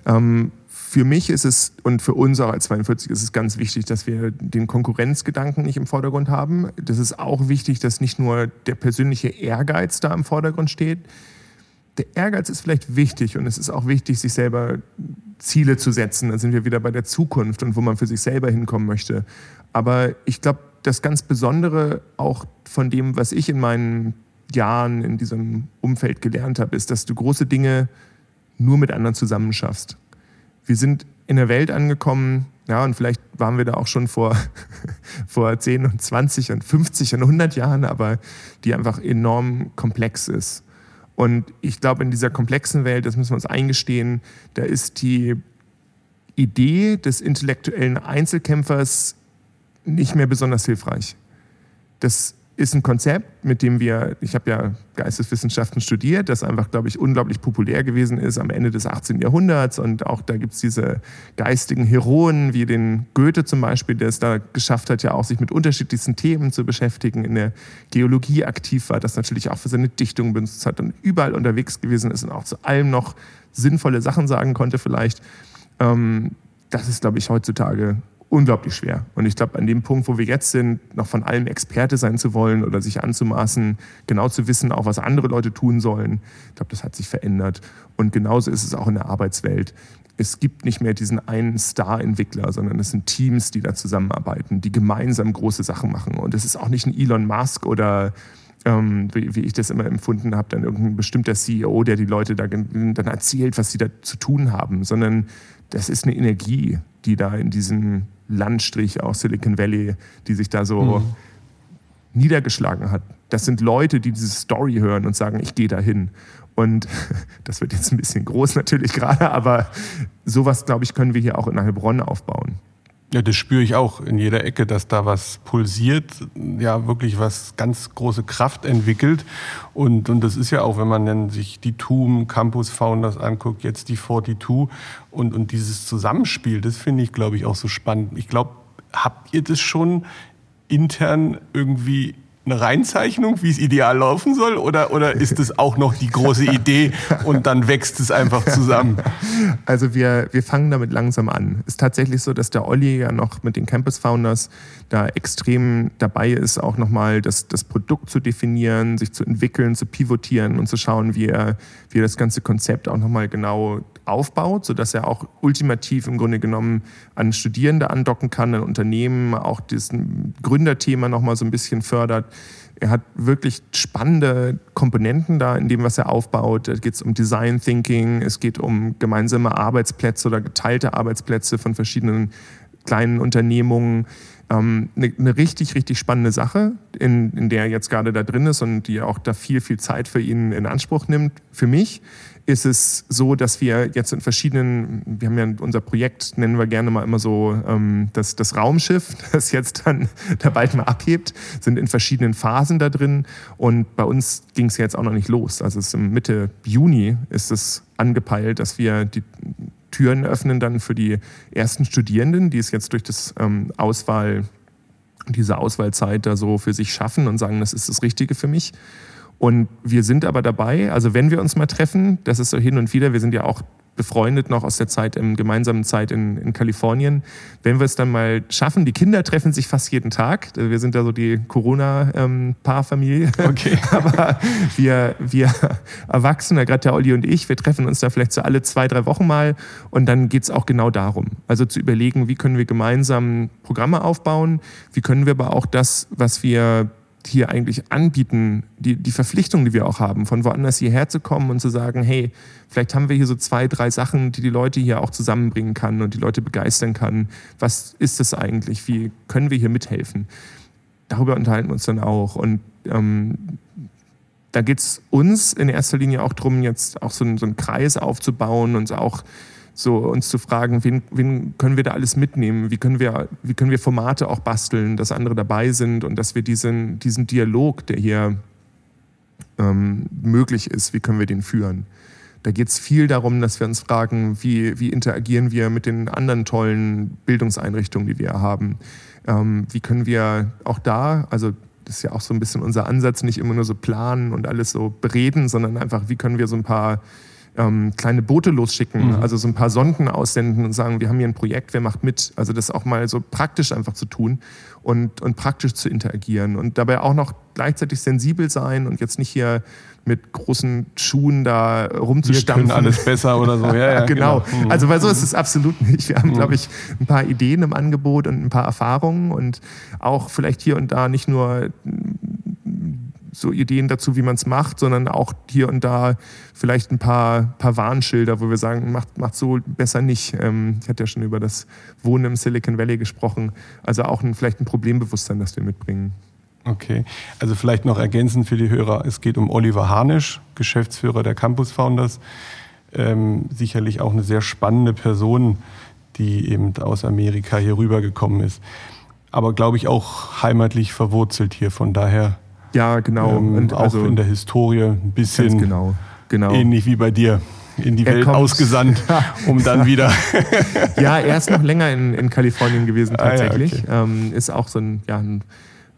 Ähm, für mich ist es und für uns auch als 42 ist es ganz wichtig, dass wir den Konkurrenzgedanken nicht im Vordergrund haben. Das ist auch wichtig, dass nicht nur der persönliche Ehrgeiz da im Vordergrund steht, der Ehrgeiz ist vielleicht wichtig und es ist auch wichtig, sich selber Ziele zu setzen. Da sind wir wieder bei der Zukunft und wo man für sich selber hinkommen möchte. Aber ich glaube, das ganz Besondere auch von dem, was ich in meinen Jahren in diesem Umfeld gelernt habe, ist, dass du große Dinge nur mit anderen zusammen schaffst. Wir sind in der Welt angekommen, ja, und vielleicht waren wir da auch schon vor, vor 10 und 20 und 50 und 100 Jahren, aber die einfach enorm komplex ist. Und ich glaube, in dieser komplexen Welt, das müssen wir uns eingestehen, da ist die Idee des intellektuellen Einzelkämpfers nicht mehr besonders hilfreich. Das ist ein Konzept, mit dem wir, ich habe ja Geisteswissenschaften studiert, das einfach, glaube ich, unglaublich populär gewesen ist am Ende des 18. Jahrhunderts. Und auch da gibt es diese geistigen Heroen, wie den Goethe zum Beispiel, der es da geschafft hat, ja auch sich mit unterschiedlichsten Themen zu beschäftigen, in der Geologie aktiv war, das natürlich auch für seine Dichtung benutzt hat und überall unterwegs gewesen ist und auch zu allem noch sinnvolle Sachen sagen konnte vielleicht. Ähm, das ist, glaube ich, heutzutage unglaublich schwer. Und ich glaube, an dem Punkt, wo wir jetzt sind, noch von allem Experte sein zu wollen oder sich anzumaßen, genau zu wissen, auch was andere Leute tun sollen, ich glaube, das hat sich verändert. Und genauso ist es auch in der Arbeitswelt. Es gibt nicht mehr diesen einen Star-Entwickler, sondern es sind Teams, die da zusammenarbeiten, die gemeinsam große Sachen machen. Und es ist auch nicht ein Elon Musk oder ähm, wie, wie, ich das immer empfunden habe, dann irgendein bestimmter CEO, der die Leute da, dann erzählt, was sie da zu tun haben, sondern das ist eine Energie, die da in diesem Landstrich aus Silicon Valley, die sich da so mhm. niedergeschlagen hat. Das sind Leute, die diese Story hören und sagen, ich gehe dahin. Und das wird jetzt ein bisschen groß natürlich gerade, aber sowas, glaube ich, können wir hier auch in Heilbronn aufbauen. Ja, das spüre ich auch in jeder Ecke, dass da was pulsiert, ja wirklich was ganz große Kraft entwickelt. Und, und das ist ja auch, wenn man dann sich die TUM Campus Founders anguckt, jetzt die 42 und, und dieses Zusammenspiel, das finde ich, glaube ich, auch so spannend. Ich glaube, habt ihr das schon intern irgendwie eine Reinzeichnung, wie es ideal laufen soll? Oder, oder ist es auch noch die große Idee und dann wächst es einfach zusammen? Also wir, wir fangen damit langsam an. Es ist tatsächlich so, dass der Olli ja noch mit den Campus Founders da extrem dabei ist, auch nochmal das, das Produkt zu definieren, sich zu entwickeln, zu pivotieren und zu schauen, wie er, wie er das ganze Konzept auch nochmal genau aufbaut, sodass er auch ultimativ im Grunde genommen an Studierende andocken kann, an Unternehmen, auch das Gründerthema nochmal so ein bisschen fördert. Er hat wirklich spannende Komponenten da in dem, was er aufbaut. Da geht es um Design Thinking, es geht um gemeinsame Arbeitsplätze oder geteilte Arbeitsplätze von verschiedenen kleinen Unternehmungen. Ähm, eine, eine, richtig, richtig spannende Sache, in, in der er jetzt gerade da drin ist und die auch da viel, viel Zeit für ihn in Anspruch nimmt. Für mich ist es so, dass wir jetzt in verschiedenen, wir haben ja unser Projekt, nennen wir gerne mal immer so ähm, das, das Raumschiff, das jetzt dann da bald mal abhebt, sind in verschiedenen Phasen da drin. Und bei uns ging es jetzt auch noch nicht los. Also es ist Mitte Juni ist es angepeilt, dass wir die Türen öffnen dann für die ersten Studierenden, die es jetzt durch das ähm, Auswahl, diese Auswahlzeit da so für sich schaffen und sagen, das ist das Richtige für mich. Und wir sind aber dabei, also wenn wir uns mal treffen, das ist so hin und wieder, wir sind ja auch befreundet noch aus der Zeit, im gemeinsamen Zeit in, in Kalifornien. Wenn wir es dann mal schaffen, die Kinder treffen sich fast jeden Tag. Wir sind da so die Corona-Paarfamilie. Ähm, okay. Aber wir, wir Erwachsene, gerade der Olli und ich, wir treffen uns da vielleicht so alle zwei, drei Wochen mal. Und dann geht es auch genau darum. Also zu überlegen, wie können wir gemeinsam Programme aufbauen? Wie können wir aber auch das, was wir hier eigentlich anbieten, die, die Verpflichtung, die wir auch haben, von woanders hierher zu kommen und zu sagen, hey, vielleicht haben wir hier so zwei, drei Sachen, die die Leute hier auch zusammenbringen kann und die Leute begeistern kann. Was ist das eigentlich? Wie können wir hier mithelfen? Darüber unterhalten wir uns dann auch. Und ähm, da geht es uns in erster Linie auch darum, jetzt auch so, so einen Kreis aufzubauen und auch so uns zu fragen, wen, wen können wir da alles mitnehmen? Wie können wir, wie können wir Formate auch basteln, dass andere dabei sind und dass wir diesen, diesen Dialog, der hier ähm, möglich ist, wie können wir den führen? Da geht es viel darum, dass wir uns fragen, wie, wie interagieren wir mit den anderen tollen Bildungseinrichtungen, die wir haben? Ähm, wie können wir auch da, also das ist ja auch so ein bisschen unser Ansatz, nicht immer nur so planen und alles so bereden, sondern einfach, wie können wir so ein paar ähm, kleine Boote losschicken, mhm. also so ein paar Sonden aussenden und sagen, wir haben hier ein Projekt, wer macht mit? Also das auch mal so praktisch einfach zu tun und, und praktisch zu interagieren und dabei auch noch gleichzeitig sensibel sein und jetzt nicht hier mit großen Schuhen da rumzustampfen. Wir können alles besser oder so. Ja, ja genau. genau. Also weil so ist es absolut nicht. Wir haben, mhm. glaube ich, ein paar Ideen im Angebot und ein paar Erfahrungen und auch vielleicht hier und da nicht nur so Ideen dazu, wie man es macht, sondern auch hier und da vielleicht ein paar, paar Warnschilder, wo wir sagen, macht, macht so besser nicht. Ähm, ich hatte ja schon über das Wohnen im Silicon Valley gesprochen. Also auch ein, vielleicht ein Problembewusstsein, das wir mitbringen. Okay, also vielleicht noch ergänzend für die Hörer, es geht um Oliver Harnisch, Geschäftsführer der Campus Founders. Ähm, sicherlich auch eine sehr spannende Person, die eben aus Amerika hier rübergekommen ist. Aber glaube ich auch heimatlich verwurzelt hier. Von daher Ja, genau. Ähm, und auch also, in der Historie ein bisschen genau, genau. ähnlich wie bei dir in die er Welt kommt, ausgesandt, um dann wieder. ja, er ist noch länger in, in Kalifornien gewesen tatsächlich. Ah, ja, okay. ähm, ist auch so ein, ja, ein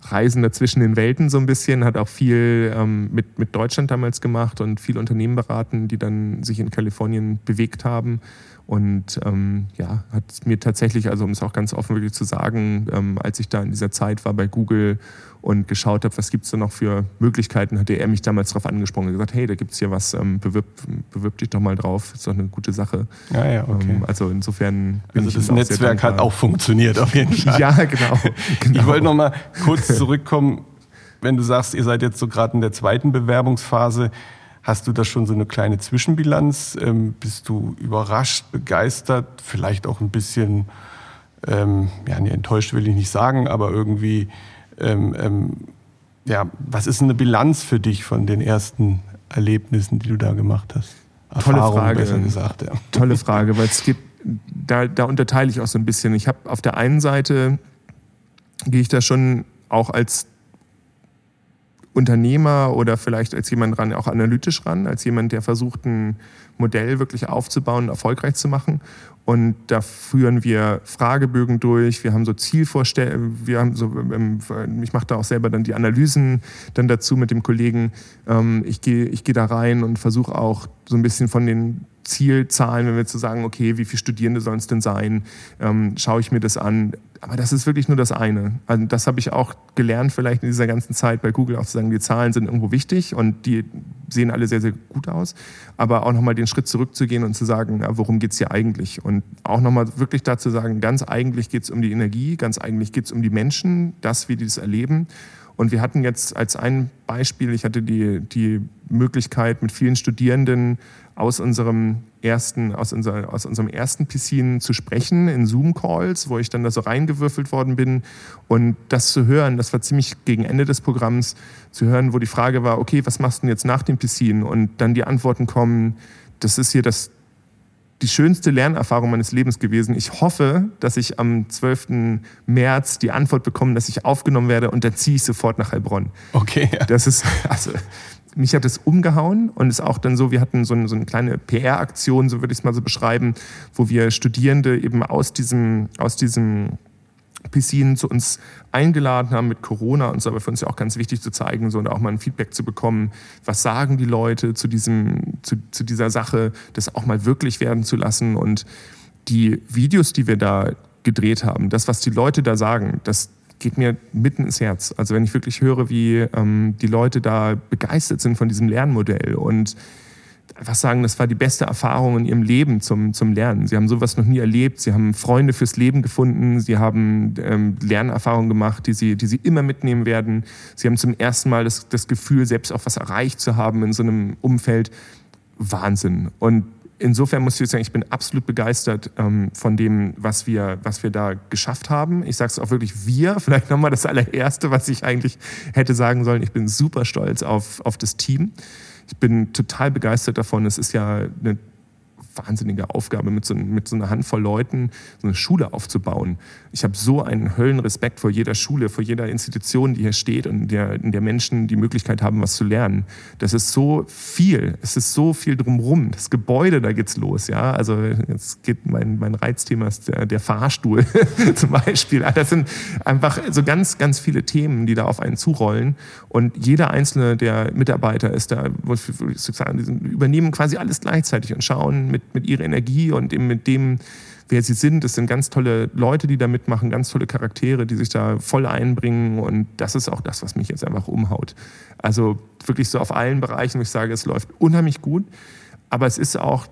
Reisender zwischen den Welten so ein bisschen, hat auch viel ähm, mit, mit Deutschland damals gemacht und viele Unternehmen beraten, die dann sich in Kalifornien bewegt haben. Und ähm, ja, hat mir tatsächlich, also um es auch ganz offen wirklich zu sagen, ähm, als ich da in dieser Zeit war bei Google und geschaut habe, was gibt es da noch für Möglichkeiten, hatte er mich damals darauf angesprochen und gesagt, hey, da gibt es hier was, ähm, bewirb, bewirb dich doch mal drauf, ist doch eine gute Sache. Ja, ja, okay. Ähm, also insofern bin also das Netzwerk hat auch funktioniert auf jeden Fall. ja, genau. genau. Ich wollte noch mal kurz zurückkommen, wenn du sagst, ihr seid jetzt so gerade in der zweiten Bewerbungsphase. Hast du da schon so eine kleine Zwischenbilanz? Ähm, bist du überrascht, begeistert, vielleicht auch ein bisschen, ähm, ja, nee, enttäuscht will ich nicht sagen, aber irgendwie, ähm, ähm, ja, was ist eine Bilanz für dich von den ersten Erlebnissen, die du da gemacht hast? Tolle Frage. Besser gesagt, ja. Tolle Frage, weil es gibt, da, da unterteile ich auch so ein bisschen. Ich habe auf der einen Seite, gehe ich da schon auch als Unternehmer oder vielleicht als jemand ran, auch analytisch ran, als jemand, der versucht, ein Modell wirklich aufzubauen, erfolgreich zu machen. Und da führen wir Fragebögen durch, wir haben so Zielvorstellungen, wir haben so, ähm, ich mache da auch selber dann die Analysen dann dazu mit dem Kollegen. Ähm, ich gehe ich geh da rein und versuche auch so ein bisschen von den Zielzahlen, wenn wir zu sagen, okay, wie viele Studierende sollen es denn sein, ähm, schaue ich mir das an. Aber das ist wirklich nur das eine. Also das habe ich auch gelernt, vielleicht in dieser ganzen Zeit bei Google auch zu sagen, die Zahlen sind irgendwo wichtig und die sehen alle sehr, sehr gut aus. Aber auch nochmal den Schritt zurückzugehen und zu sagen, worum geht es hier eigentlich? Und auch nochmal wirklich dazu sagen, ganz eigentlich geht es um die Energie, ganz eigentlich geht es um die Menschen, das, wie die das erleben. Und wir hatten jetzt als ein Beispiel, ich hatte die, die Möglichkeit, mit vielen Studierenden aus unserem ersten, aus, unser, aus unserem ersten Piscine zu sprechen in Zoom-Calls, wo ich dann da so reingewürfelt worden bin. Und das zu hören, das war ziemlich gegen Ende des Programms, zu hören, wo die Frage war, okay, was machst du denn jetzt nach dem Piscine? Und dann die Antworten kommen, das ist hier das die schönste Lernerfahrung meines Lebens gewesen. Ich hoffe, dass ich am 12. März die Antwort bekomme, dass ich aufgenommen werde und dann ziehe ich sofort nach Heilbronn. Okay. Ja. Das ist, also, mich hat es umgehauen und ist auch dann so, wir hatten so eine, so eine kleine PR-Aktion, so würde ich es mal so beschreiben, wo wir Studierende eben aus diesem, aus diesem Piscinen zu uns eingeladen haben mit Corona und so, aber für uns ja auch ganz wichtig zu zeigen so, und auch mal ein Feedback zu bekommen, was sagen die Leute zu, diesem, zu, zu dieser Sache, das auch mal wirklich werden zu lassen. Und die Videos, die wir da gedreht haben, das, was die Leute da sagen, das geht mir mitten ins Herz. Also wenn ich wirklich höre, wie ähm, die Leute da begeistert sind von diesem Lernmodell und einfach sagen, das war die beste Erfahrung in ihrem Leben zum, zum Lernen. Sie haben sowas noch nie erlebt, sie haben Freunde fürs Leben gefunden, sie haben ähm, Lernerfahrungen gemacht, die sie, die sie immer mitnehmen werden. Sie haben zum ersten Mal das, das Gefühl, selbst auch was erreicht zu haben in so einem Umfeld. Wahnsinn. Und insofern muss ich sagen, ich bin absolut begeistert ähm, von dem, was wir, was wir da geschafft haben. Ich sage es auch wirklich wir, vielleicht nochmal das allererste, was ich eigentlich hätte sagen sollen. Ich bin super stolz auf, auf das Team. Ich bin total begeistert davon. Es ist ja eine wahnsinnige Aufgabe, mit so, mit so einer Handvoll Leuten so eine Schule aufzubauen. Ich habe so einen Höllenrespekt vor jeder Schule, vor jeder Institution, die hier steht und der, in der Menschen die Möglichkeit haben, was zu lernen. Das ist so viel, es ist so viel drumherum. Das Gebäude, da geht's los. Ja? Also jetzt geht mein, mein Reizthema ist der, der Fahrstuhl zum Beispiel. Das sind einfach so ganz, ganz viele Themen, die da auf einen zurollen. Und jeder einzelne der Mitarbeiter ist da, übernehmen quasi alles gleichzeitig und schauen mit mit, ihrer Energie und eben mit dem, wer sie sind. Es sind ganz tolle Leute, die da mitmachen, ganz tolle Charaktere, die sich da voll einbringen. Und das ist auch das, was mich jetzt einfach umhaut. Also wirklich so auf allen Bereichen, wo ich sage, es läuft unheimlich gut. Aber es ist auch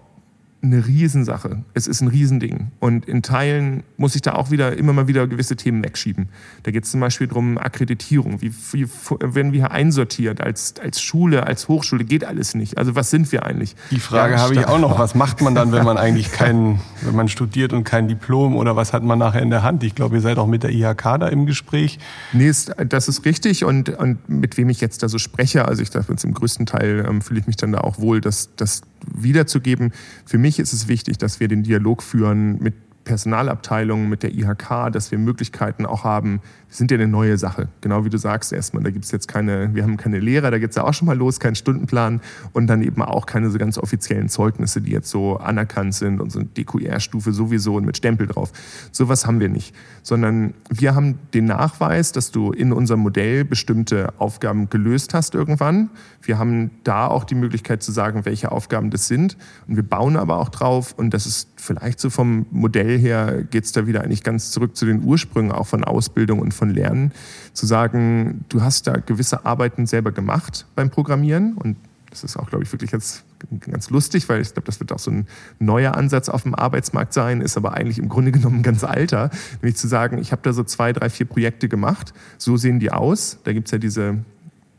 eine Riesensache. Es ist ein Riesending. Und in Teilen muss ich da auch wieder immer mal wieder gewisse Themen wegschieben. Da geht es zum Beispiel darum, Akkreditierung. Wie, wie werden wir hier einsortiert als, als Schule, als Hochschule? Geht alles nicht. Also was sind wir eigentlich? Die Frage ja, habe ich auch noch. Was macht man dann, wenn man eigentlich kein, wenn man studiert und kein Diplom oder was hat man nachher in der Hand? Ich glaube, ihr seid auch mit der IHK da im Gespräch. Nee, das ist richtig. Und, und mit wem ich jetzt da so spreche, also ich dachte, im größten Teil ähm, fühle ich mich dann da auch wohl, dass, dass wiederzugeben. Für mich ist es wichtig, dass wir den Dialog führen mit Personalabteilung, mit der IHK, dass wir Möglichkeiten auch haben. Wir sind ja eine neue Sache, genau wie du sagst erstmal. Da gibt es jetzt keine, wir haben keine Lehrer, da geht es ja auch schon mal los, keinen Stundenplan und dann eben auch keine so ganz offiziellen Zeugnisse, die jetzt so anerkannt sind und so eine DQR-Stufe sowieso und mit Stempel drauf. Sowas haben wir nicht, sondern wir haben den Nachweis, dass du in unserem Modell bestimmte Aufgaben gelöst hast irgendwann. Wir haben da auch die Möglichkeit zu sagen, welche Aufgaben das sind und wir bauen aber auch drauf und das ist vielleicht so vom Modell her geht es da wieder eigentlich ganz zurück zu den Ursprüngen auch von Ausbildung und von Lernen, zu sagen, du hast da gewisse Arbeiten selber gemacht beim Programmieren und das ist auch, glaube ich, wirklich jetzt ganz lustig, weil ich glaube, das wird auch so ein neuer Ansatz auf dem Arbeitsmarkt sein, ist aber eigentlich im Grunde genommen ganz alter, nämlich zu sagen, ich habe da so zwei, drei, vier Projekte gemacht, so sehen die aus. Da gibt es ja diese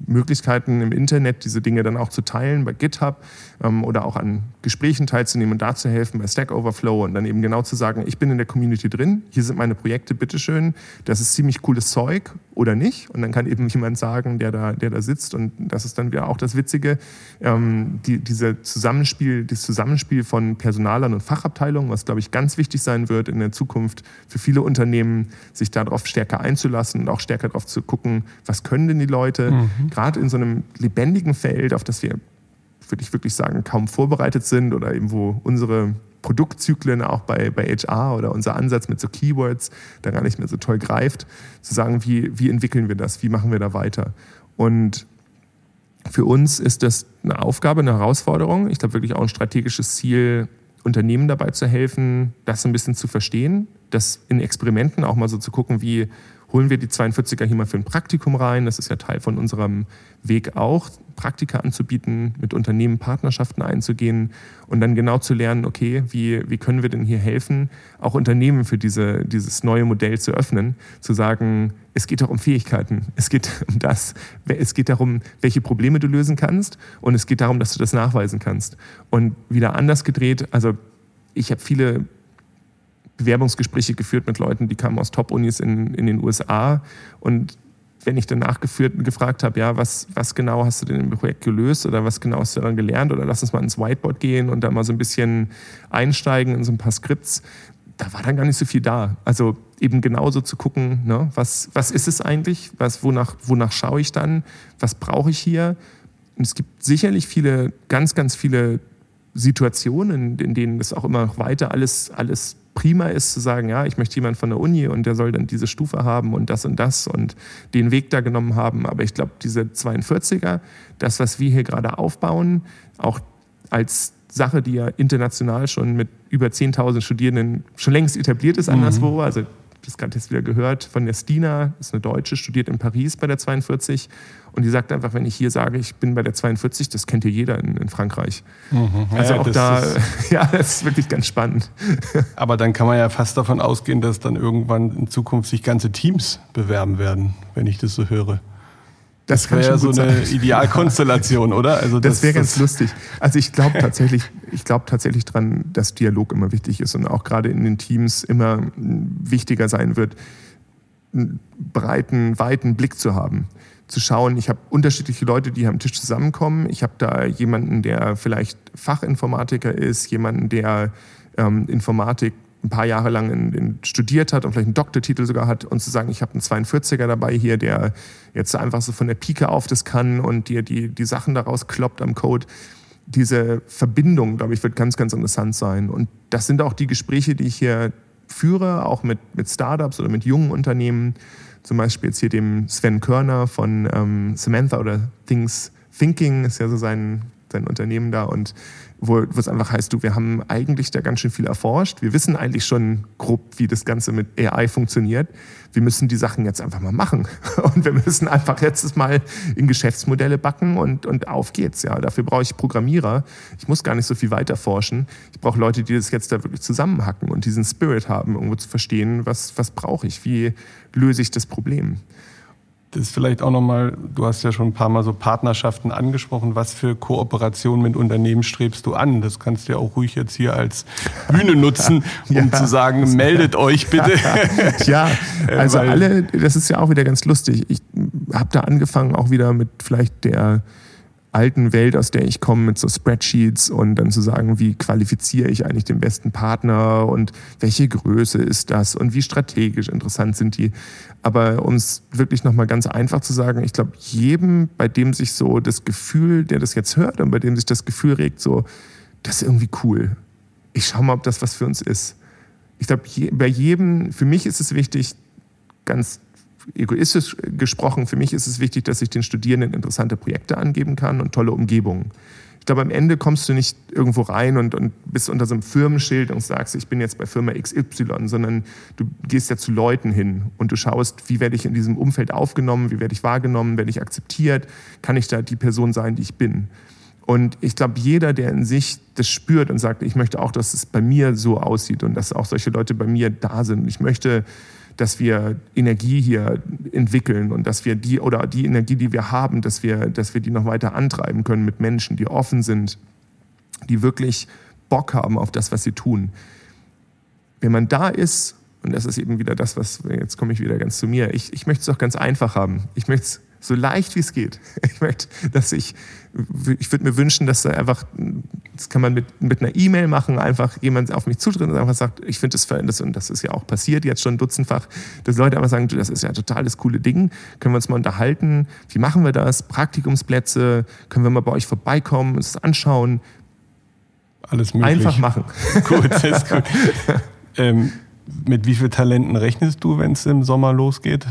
Möglichkeiten im Internet, diese Dinge dann auch zu teilen bei GitHub ähm, oder auch an Gesprächen teilzunehmen und da zu helfen bei Stack Overflow und dann eben genau zu sagen, ich bin in der Community drin, hier sind meine Projekte, bitteschön, das ist ziemlich cooles Zeug oder nicht. Und dann kann eben jemand sagen, der da, der da sitzt und das ist dann wieder auch das Witzige, ähm, die, diese Zusammenspiel, das Zusammenspiel von Personalern und Fachabteilungen, was glaube ich ganz wichtig sein wird in der Zukunft für viele Unternehmen, sich darauf stärker einzulassen und auch stärker darauf zu gucken, was können denn die Leute, mhm. Gerade in so einem lebendigen Feld, auf das wir würde ich wirklich sagen, kaum vorbereitet sind oder eben wo unsere Produktzyklen auch bei, bei HR oder unser Ansatz mit so Keywords da gar nicht mehr so toll greift, zu sagen, wie, wie entwickeln wir das, wie machen wir da weiter. Und für uns ist das eine Aufgabe, eine Herausforderung. Ich glaube wirklich auch ein strategisches Ziel, Unternehmen dabei zu helfen, das ein bisschen zu verstehen, das in Experimenten auch mal so zu gucken, wie holen wir die 42er hier mal für ein Praktikum rein. Das ist ja Teil von unserem Weg auch, Praktika anzubieten, mit Unternehmen Partnerschaften einzugehen und dann genau zu lernen, okay, wie, wie können wir denn hier helfen, auch Unternehmen für diese, dieses neue Modell zu öffnen, zu sagen, es geht doch um Fähigkeiten, es geht um das, es geht darum, welche Probleme du lösen kannst und es geht darum, dass du das nachweisen kannst. Und wieder anders gedreht, also ich habe viele Bewerbungsgespräche geführt mit Leuten, die kamen aus Top-Unis in, in den USA. Und wenn ich danach geführt, gefragt habe, ja, was, was genau hast du denn im Projekt gelöst oder was genau hast du dann gelernt oder lass uns mal ins Whiteboard gehen und da mal so ein bisschen einsteigen in so ein paar Skripts, da war dann gar nicht so viel da. Also eben genauso zu gucken, ne, was, was ist es eigentlich, was, wonach, wonach schaue ich dann, was brauche ich hier. Und es gibt sicherlich viele, ganz, ganz viele Situationen, in denen es auch immer noch weiter alles, alles prima ist zu sagen, ja, ich möchte jemanden von der Uni und der soll dann diese Stufe haben und das und das und den Weg da genommen haben. Aber ich glaube, diese 42er, das, was wir hier gerade aufbauen, auch als Sache, die ja international schon mit über 10.000 Studierenden schon längst etabliert ist anderswo, mhm. also das gerade jetzt wieder gehört, von der Stina, ist eine Deutsche, studiert in Paris bei der 42. Und die sagt einfach, wenn ich hier sage, ich bin bei der 42, das kennt hier jeder in, in Frankreich. Mhm. Also ja, auch da, ja, das ist wirklich ganz spannend. Aber dann kann man ja fast davon ausgehen, dass dann irgendwann in Zukunft sich ganze Teams bewerben werden, wenn ich das so höre. Das, das wäre ja so eine sein. Idealkonstellation, oder? Also das, das wäre ganz lustig. Also ich glaube tatsächlich, ich glaube tatsächlich dran, dass Dialog immer wichtig ist und auch gerade in den Teams immer wichtiger sein wird, einen breiten, weiten Blick zu haben. Zu schauen, ich habe unterschiedliche Leute, die am Tisch zusammenkommen. Ich habe da jemanden, der vielleicht Fachinformatiker ist, jemanden, der ähm, Informatik ein paar Jahre lang in, in studiert hat und vielleicht einen Doktortitel sogar hat und zu sagen, ich habe einen 42er dabei hier, der jetzt einfach so von der Pike auf das kann und dir die, die Sachen daraus kloppt am Code. Diese Verbindung, glaube ich, wird ganz, ganz interessant sein. Und das sind auch die Gespräche, die ich hier führe, auch mit, mit Startups oder mit jungen Unternehmen. Zum Beispiel jetzt hier dem Sven Körner von ähm, Samantha oder Things Thinking, ist ja so sein, sein Unternehmen da. Und wo, es einfach heißt, du, wir haben eigentlich da ganz schön viel erforscht. Wir wissen eigentlich schon grob, wie das Ganze mit AI funktioniert. Wir müssen die Sachen jetzt einfach mal machen. Und wir müssen einfach jetzt mal in Geschäftsmodelle backen und, und auf geht's. Ja, dafür brauche ich Programmierer. Ich muss gar nicht so viel weiter forschen. Ich brauche Leute, die das jetzt da wirklich zusammenhacken und diesen Spirit haben, irgendwo zu verstehen, was, was brauche ich? Wie löse ich das Problem? Das ist vielleicht auch nochmal, du hast ja schon ein paar Mal so Partnerschaften angesprochen. Was für Kooperationen mit Unternehmen strebst du an? Das kannst du ja auch ruhig jetzt hier als Bühne nutzen, um ja. zu sagen, meldet euch bitte. ja, also alle, das ist ja auch wieder ganz lustig. Ich habe da angefangen auch wieder mit vielleicht der alten Welt, aus der ich komme, mit so Spreadsheets und dann zu sagen, wie qualifiziere ich eigentlich den besten Partner und welche Größe ist das und wie strategisch interessant sind die. Aber um es wirklich nochmal ganz einfach zu sagen, ich glaube, jedem, bei dem sich so das Gefühl, der das jetzt hört und bei dem sich das Gefühl regt, so, das ist irgendwie cool. Ich schaue mal, ob das was für uns ist. Ich glaube, bei jedem, für mich ist es wichtig, ganz egoistisch gesprochen, für mich ist es wichtig, dass ich den Studierenden interessante Projekte angeben kann und tolle Umgebungen. Ich glaube, am Ende kommst du nicht irgendwo rein und, und bist unter so einem Firmenschild und sagst, ich bin jetzt bei Firma XY, sondern du gehst ja zu Leuten hin und du schaust, wie werde ich in diesem Umfeld aufgenommen, wie werde ich wahrgenommen, werde ich akzeptiert, kann ich da die Person sein, die ich bin. Und ich glaube, jeder, der in sich das spürt und sagt, ich möchte auch, dass es bei mir so aussieht und dass auch solche Leute bei mir da sind. Ich möchte dass wir Energie hier entwickeln und dass wir die oder die Energie, die wir haben, dass wir, dass wir die noch weiter antreiben können mit Menschen, die offen sind, die wirklich Bock haben auf das, was sie tun. Wenn man da ist, und das ist eben wieder das, was, jetzt komme ich wieder ganz zu mir, ich, ich möchte es auch ganz einfach haben. Ich möchte es so leicht wie es geht. Ich möchte, dass ich, ich würde mir wünschen, dass da einfach, das kann man mit, mit einer E-Mail machen, einfach jemand auf mich zutritt und einfach sagt, ich finde das, das, und das ist ja auch passiert jetzt schon dutzendfach, dass Leute einfach sagen, das ist ja total das coole Ding, können wir uns mal unterhalten, wie machen wir das, Praktikumsplätze, können wir mal bei euch vorbeikommen, uns das anschauen. Alles möglich. Einfach machen. gut, das ist gut. ähm, mit wie vielen Talenten rechnest du, wenn es im Sommer losgeht?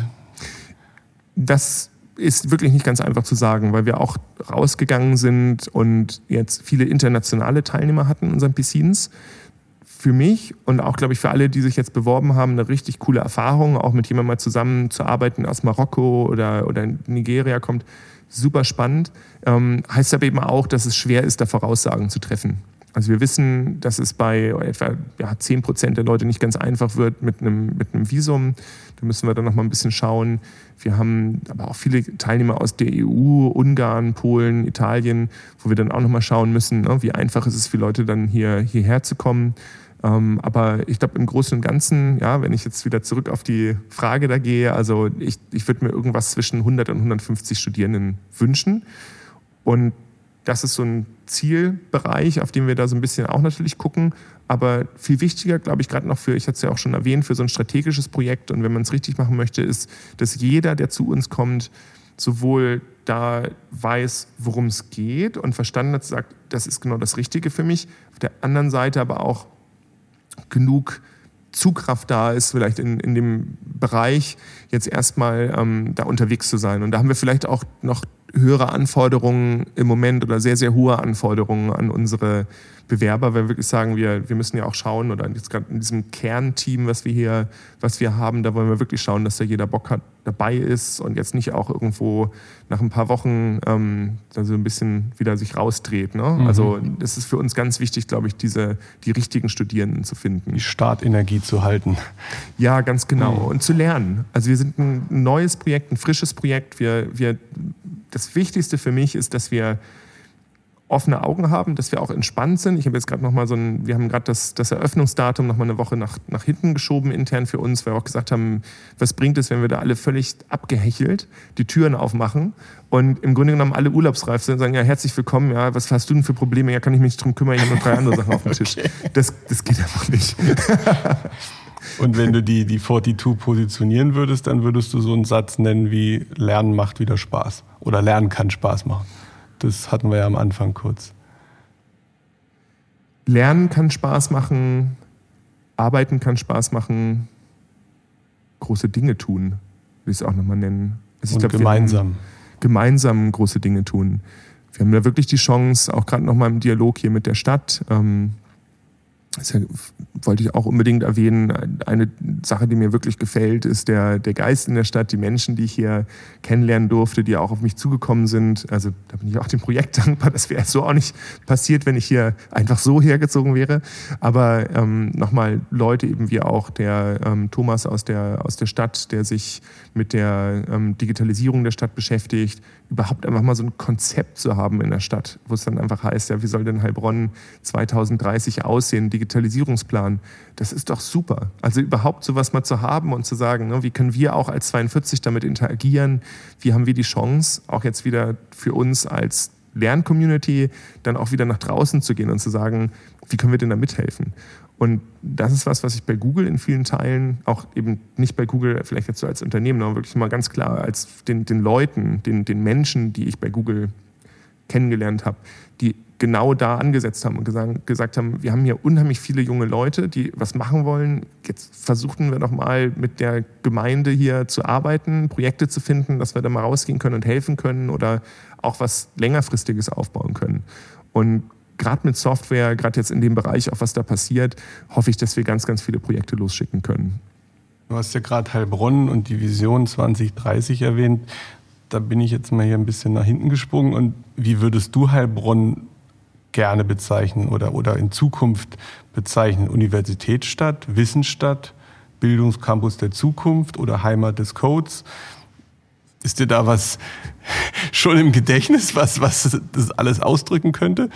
Das ist wirklich nicht ganz einfach zu sagen, weil wir auch rausgegangen sind und jetzt viele internationale Teilnehmer hatten in unseren Piscines. Für mich und auch, glaube ich, für alle, die sich jetzt beworben haben, eine richtig coole Erfahrung, auch mit jemandem mal zusammenzuarbeiten aus Marokko oder, oder Nigeria kommt. Super spannend. Ähm, heißt aber eben auch, dass es schwer ist, da Voraussagen zu treffen. Also wir wissen, dass es bei etwa ja, 10 Prozent der Leute nicht ganz einfach wird mit einem, mit einem Visum. Da müssen wir dann noch mal ein bisschen schauen. Wir haben aber auch viele Teilnehmer aus der EU, Ungarn, Polen, Italien, wo wir dann auch noch mal schauen müssen, ne, wie einfach ist es für Leute dann hier, hierher zu kommen. Ähm, aber ich glaube im Großen und Ganzen, ja, wenn ich jetzt wieder zurück auf die Frage da gehe, also ich, ich würde mir irgendwas zwischen 100 und 150 Studierenden wünschen. Und das ist so ein Zielbereich, auf den wir da so ein bisschen auch natürlich gucken. Aber viel wichtiger, glaube ich, gerade noch für, ich hatte es ja auch schon erwähnt, für so ein strategisches Projekt und wenn man es richtig machen möchte, ist, dass jeder, der zu uns kommt, sowohl da weiß, worum es geht und verstanden hat, sagt, das ist genau das Richtige für mich. Auf der anderen Seite aber auch genug Zugkraft da ist, vielleicht in, in dem Bereich jetzt erstmal ähm, da unterwegs zu sein. Und da haben wir vielleicht auch noch höhere Anforderungen im Moment oder sehr, sehr hohe Anforderungen an unsere Bewerber, weil wir wirklich sagen, wir, wir müssen ja auch schauen, oder jetzt gerade in diesem Kernteam, was wir hier, was wir haben, da wollen wir wirklich schauen, dass da jeder Bock hat, dabei ist und jetzt nicht auch irgendwo nach ein paar Wochen ähm, da so ein bisschen wieder sich rausdreht. Ne? Mhm. Also es ist für uns ganz wichtig, glaube ich, diese, die richtigen Studierenden zu finden. Die Startenergie zu halten. Ja, ganz genau. Mhm. Und zu lernen. Also wir sind ein neues Projekt, ein frisches Projekt. Wir, wir das Wichtigste für mich ist, dass wir offene Augen haben, dass wir auch entspannt sind. Ich habe jetzt gerade noch mal so ein, wir haben gerade das, das Eröffnungsdatum noch mal eine Woche nach, nach hinten geschoben intern für uns, weil wir auch gesagt haben, was bringt es, wenn wir da alle völlig abgehechelt die Türen aufmachen und im Grunde genommen alle urlaubsreif sind und sagen, ja, herzlich willkommen, ja, was hast du denn für Probleme? Ja, kann ich mich nicht drum kümmern, ich habe noch drei andere Sachen auf dem Tisch. Okay. Das, das geht einfach nicht. Und wenn du die, die 42 positionieren würdest, dann würdest du so einen Satz nennen wie Lernen macht wieder Spaß oder Lernen kann Spaß machen. Das hatten wir ja am Anfang kurz. Lernen kann Spaß machen, arbeiten kann Spaß machen, große Dinge tun, will ich es auch nochmal nennen. Also Und glaub, gemeinsam. Gemeinsam große Dinge tun. Wir haben da wirklich die Chance, auch gerade nochmal im Dialog hier mit der Stadt, ähm, das wollte ich auch unbedingt erwähnen. Eine Sache, die mir wirklich gefällt, ist der, der Geist in der Stadt, die Menschen, die ich hier kennenlernen durfte, die auch auf mich zugekommen sind. Also da bin ich auch dem Projekt dankbar. Das wäre so auch nicht passiert, wenn ich hier einfach so hergezogen wäre. Aber ähm, nochmal Leute eben wie auch der ähm, Thomas aus der, aus der Stadt, der sich mit der ähm, Digitalisierung der Stadt beschäftigt, überhaupt einfach mal so ein Konzept zu haben in der Stadt, wo es dann einfach heißt, ja, wie soll denn Heilbronn 2030 aussehen, Digitalisierungsplan, das ist doch super. Also überhaupt sowas mal zu haben und zu sagen, ne, wie können wir auch als 42 damit interagieren, wie haben wir die Chance, auch jetzt wieder für uns als Lerncommunity dann auch wieder nach draußen zu gehen und zu sagen, wie können wir denn da mithelfen? Und das ist was, was ich bei Google in vielen Teilen, auch eben nicht bei Google vielleicht jetzt so als Unternehmen, sondern wirklich mal ganz klar als den, den Leuten, den, den Menschen, die ich bei Google kennengelernt habe, die genau da angesetzt haben und gesagt, gesagt haben, wir haben hier unheimlich viele junge Leute, die was machen wollen. Jetzt versuchen wir doch mal mit der Gemeinde hier zu arbeiten, Projekte zu finden, dass wir da mal rausgehen können und helfen können oder auch was längerfristiges aufbauen können. Und gerade mit Software, gerade jetzt in dem Bereich, auch was da passiert, hoffe ich, dass wir ganz, ganz viele Projekte losschicken können. Du hast ja gerade Heilbronn und die Vision 2030 erwähnt. Da bin ich jetzt mal hier ein bisschen nach hinten gesprungen. Und wie würdest du Heilbronn gerne bezeichnen oder, oder in Zukunft bezeichnen? Universitätsstadt, Wissensstadt, Bildungscampus der Zukunft oder Heimat des Codes? Ist dir da was schon im Gedächtnis, was, was das alles ausdrücken könnte?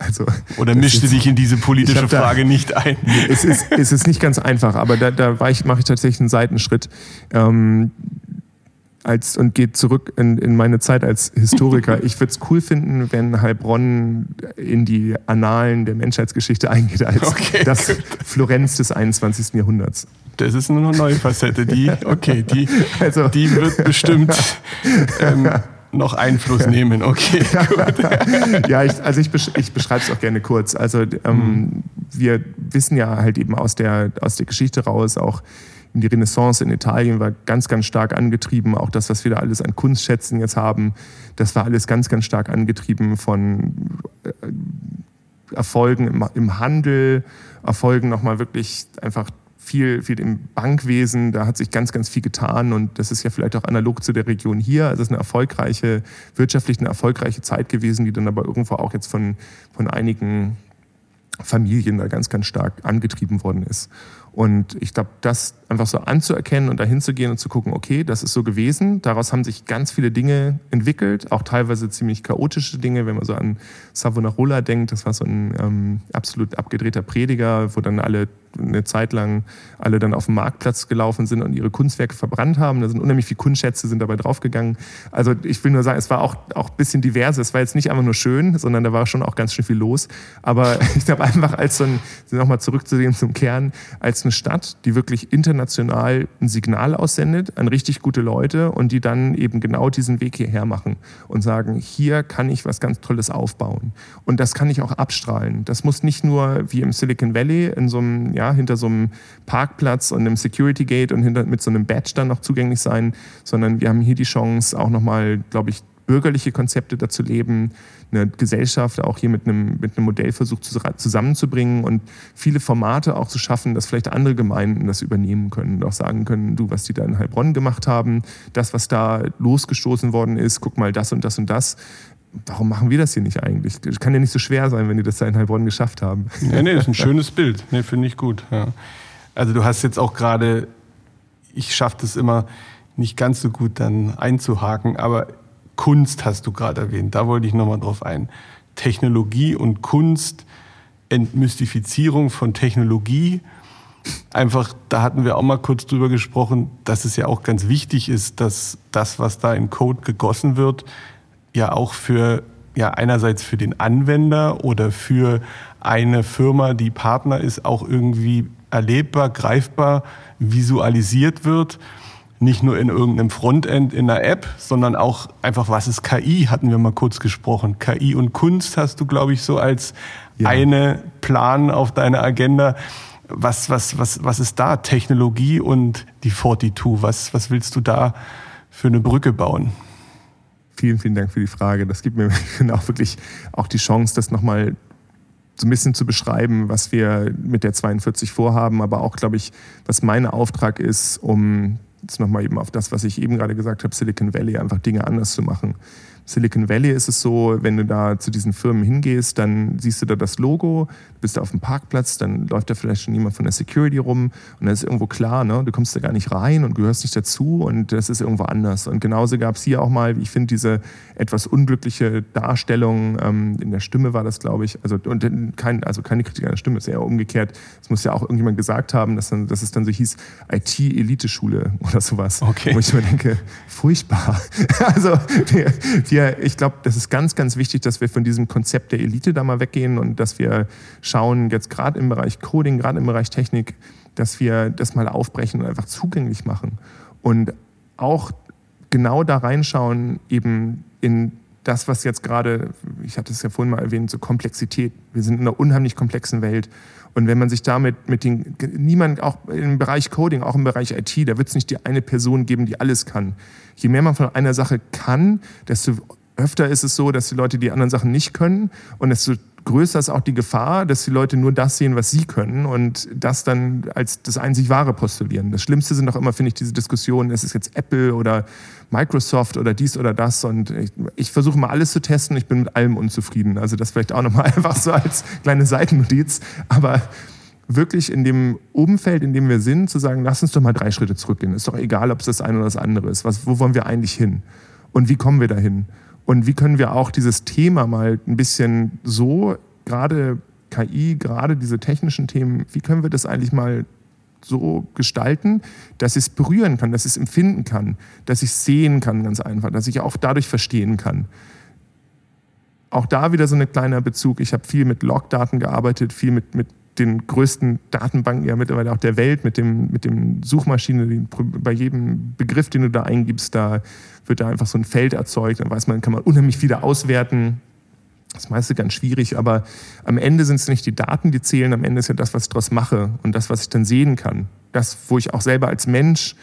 Also, Oder mischte dich in diese politische Frage da, nicht ein? Es ist, es ist nicht ganz einfach, aber da, da mache ich tatsächlich einen Seitenschritt. Ähm, als, und geht zurück in, in meine Zeit als Historiker. Ich würde es cool finden, wenn Heilbronn in die Annalen der Menschheitsgeschichte eingeht als okay, das gut. Florenz des 21. Jahrhunderts. Das ist eine neue Facette, die, okay, die, also, die wird bestimmt ähm, noch Einfluss nehmen. Okay, ja, ich, also ich, besch ich beschreibe es auch gerne kurz. Also ähm, mhm. wir wissen ja halt eben aus der, aus der Geschichte raus auch, die Renaissance in Italien war ganz, ganz stark angetrieben. Auch das, was wir da alles an Kunstschätzen jetzt haben, das war alles ganz, ganz stark angetrieben von äh, Erfolgen im, im Handel, Erfolgen nochmal wirklich einfach viel, viel im Bankwesen. Da hat sich ganz, ganz viel getan und das ist ja vielleicht auch analog zu der Region hier. Also es ist eine erfolgreiche, wirtschaftlich eine erfolgreiche Zeit gewesen, die dann aber irgendwo auch jetzt von, von einigen Familien da ganz, ganz stark angetrieben worden ist. Und ich glaube, das einfach so anzuerkennen und dahin zu gehen und zu gucken, okay, das ist so gewesen. Daraus haben sich ganz viele Dinge entwickelt, auch teilweise ziemlich chaotische Dinge, wenn man so an Savonarola denkt. Das war so ein ähm, absolut abgedrehter Prediger, wo dann alle eine Zeit lang alle dann auf den Marktplatz gelaufen sind und ihre Kunstwerke verbrannt haben. Da sind unheimlich viele Kunstschätze sind dabei draufgegangen. Also ich will nur sagen, es war auch, auch ein bisschen divers. Es war jetzt nicht einfach nur schön, sondern da war schon auch ganz schön viel los. Aber ich glaube einfach als so ein, nochmal zurückzusehen zum Kern, als eine Stadt, die wirklich international ein Signal aussendet an richtig gute Leute und die dann eben genau diesen Weg hierher machen und sagen, hier kann ich was ganz Tolles aufbauen. Und das kann ich auch abstrahlen. Das muss nicht nur wie im Silicon Valley in so einem ja, hinter so einem Parkplatz und einem Security Gate und hinter, mit so einem Badge dann noch zugänglich sein, sondern wir haben hier die Chance, auch nochmal, glaube ich, bürgerliche Konzepte dazu leben, eine Gesellschaft auch hier mit einem, mit einem Modellversuch zusammenzubringen und viele Formate auch zu schaffen, dass vielleicht andere Gemeinden das übernehmen können und auch sagen können, du, was die da in Heilbronn gemacht haben, das, was da losgestoßen worden ist, guck mal das und das und das warum machen wir das hier nicht eigentlich? Das kann ja nicht so schwer sein, wenn die das da in Heilbronn geschafft haben. Nee, nee, das ist ein schönes Bild. Nee, finde ich gut. Ja. Also du hast jetzt auch gerade, ich schaffe das immer nicht ganz so gut dann einzuhaken, aber Kunst hast du gerade erwähnt. Da wollte ich nochmal drauf ein. Technologie und Kunst, Entmystifizierung von Technologie. Einfach, da hatten wir auch mal kurz drüber gesprochen, dass es ja auch ganz wichtig ist, dass das, was da in Code gegossen wird, ja auch für ja einerseits für den Anwender oder für eine Firma, die Partner ist, auch irgendwie erlebbar, greifbar, visualisiert wird. Nicht nur in irgendeinem Frontend in einer App, sondern auch einfach, was ist KI, hatten wir mal kurz gesprochen. KI und Kunst hast du, glaube ich, so als ja. eine Plan auf deiner Agenda. Was, was, was, was ist da? Technologie und die 42. Was, was willst du da für eine Brücke bauen? Vielen, vielen Dank für die Frage. Das gibt mir auch wirklich auch die Chance, das nochmal so ein bisschen zu beschreiben, was wir mit der 42 vorhaben, aber auch, glaube ich, was mein Auftrag ist, um jetzt nochmal eben auf das, was ich eben gerade gesagt habe, Silicon Valley, einfach Dinge anders zu machen. Silicon Valley ist es so, wenn du da zu diesen Firmen hingehst, dann siehst du da das Logo, bist du auf dem Parkplatz, dann läuft da vielleicht schon jemand von der Security rum und dann ist irgendwo klar, ne, du kommst da gar nicht rein und gehörst nicht dazu und das ist irgendwo anders. Und genauso gab es hier auch mal, ich finde, diese etwas unglückliche Darstellung, ähm, in der Stimme war das, glaube ich, also, und kein, also keine Kritik an der Stimme, ist eher umgekehrt. Es muss ja auch irgendjemand gesagt haben, dass, dann, dass es dann so hieß, IT-Elite-Schule oder sowas. Okay. Wo ich mir denke, furchtbar. also wir, wir, ich glaube, das ist ganz, ganz wichtig, dass wir von diesem Konzept der Elite da mal weggehen und dass wir schauen, jetzt gerade im Bereich Coding, gerade im Bereich Technik, dass wir das mal aufbrechen und einfach zugänglich machen. Und auch genau da reinschauen, eben in das, was jetzt gerade, ich hatte es ja vorhin mal erwähnt, so Komplexität. Wir sind in einer unheimlich komplexen Welt. Und wenn man sich damit mit den, niemand, auch im Bereich Coding, auch im Bereich IT, da wird es nicht die eine Person geben, die alles kann. Je mehr man von einer Sache kann, desto öfter ist es so, dass die Leute die anderen Sachen nicht können und desto größer ist auch die Gefahr, dass die Leute nur das sehen, was sie können und das dann als das einzig Wahre postulieren. Das Schlimmste sind auch immer, finde ich, diese Diskussionen, ist es jetzt Apple oder Microsoft oder dies oder das und ich, ich versuche mal alles zu testen, ich bin mit allem unzufrieden. Also das vielleicht auch nochmal einfach so als kleine Seitennotiz, aber wirklich in dem Umfeld, in dem wir sind, zu sagen, lass uns doch mal drei Schritte zurückgehen. Ist doch egal, ob es das eine oder das andere ist. Was, wo wollen wir eigentlich hin? Und wie kommen wir dahin? Und wie können wir auch dieses Thema mal ein bisschen so, gerade KI, gerade diese technischen Themen, wie können wir das eigentlich mal so gestalten, dass ich es berühren kann, dass ich es empfinden kann, dass ich es sehen kann, ganz einfach, dass ich auch dadurch verstehen kann. Auch da wieder so ein kleiner Bezug. Ich habe viel mit Logdaten gearbeitet, viel mit, mit den größten Datenbanken ja mittlerweile auch der Welt, mit dem, mit dem Suchmaschine, bei jedem Begriff, den du da eingibst, da wird da einfach so ein Feld erzeugt, dann weiß man, kann man unheimlich viele auswerten. Das meiste ganz schwierig, aber am Ende sind es nicht die Daten, die zählen, am Ende ist ja das, was ich daraus mache und das, was ich dann sehen kann. Das, wo ich auch selber als Mensch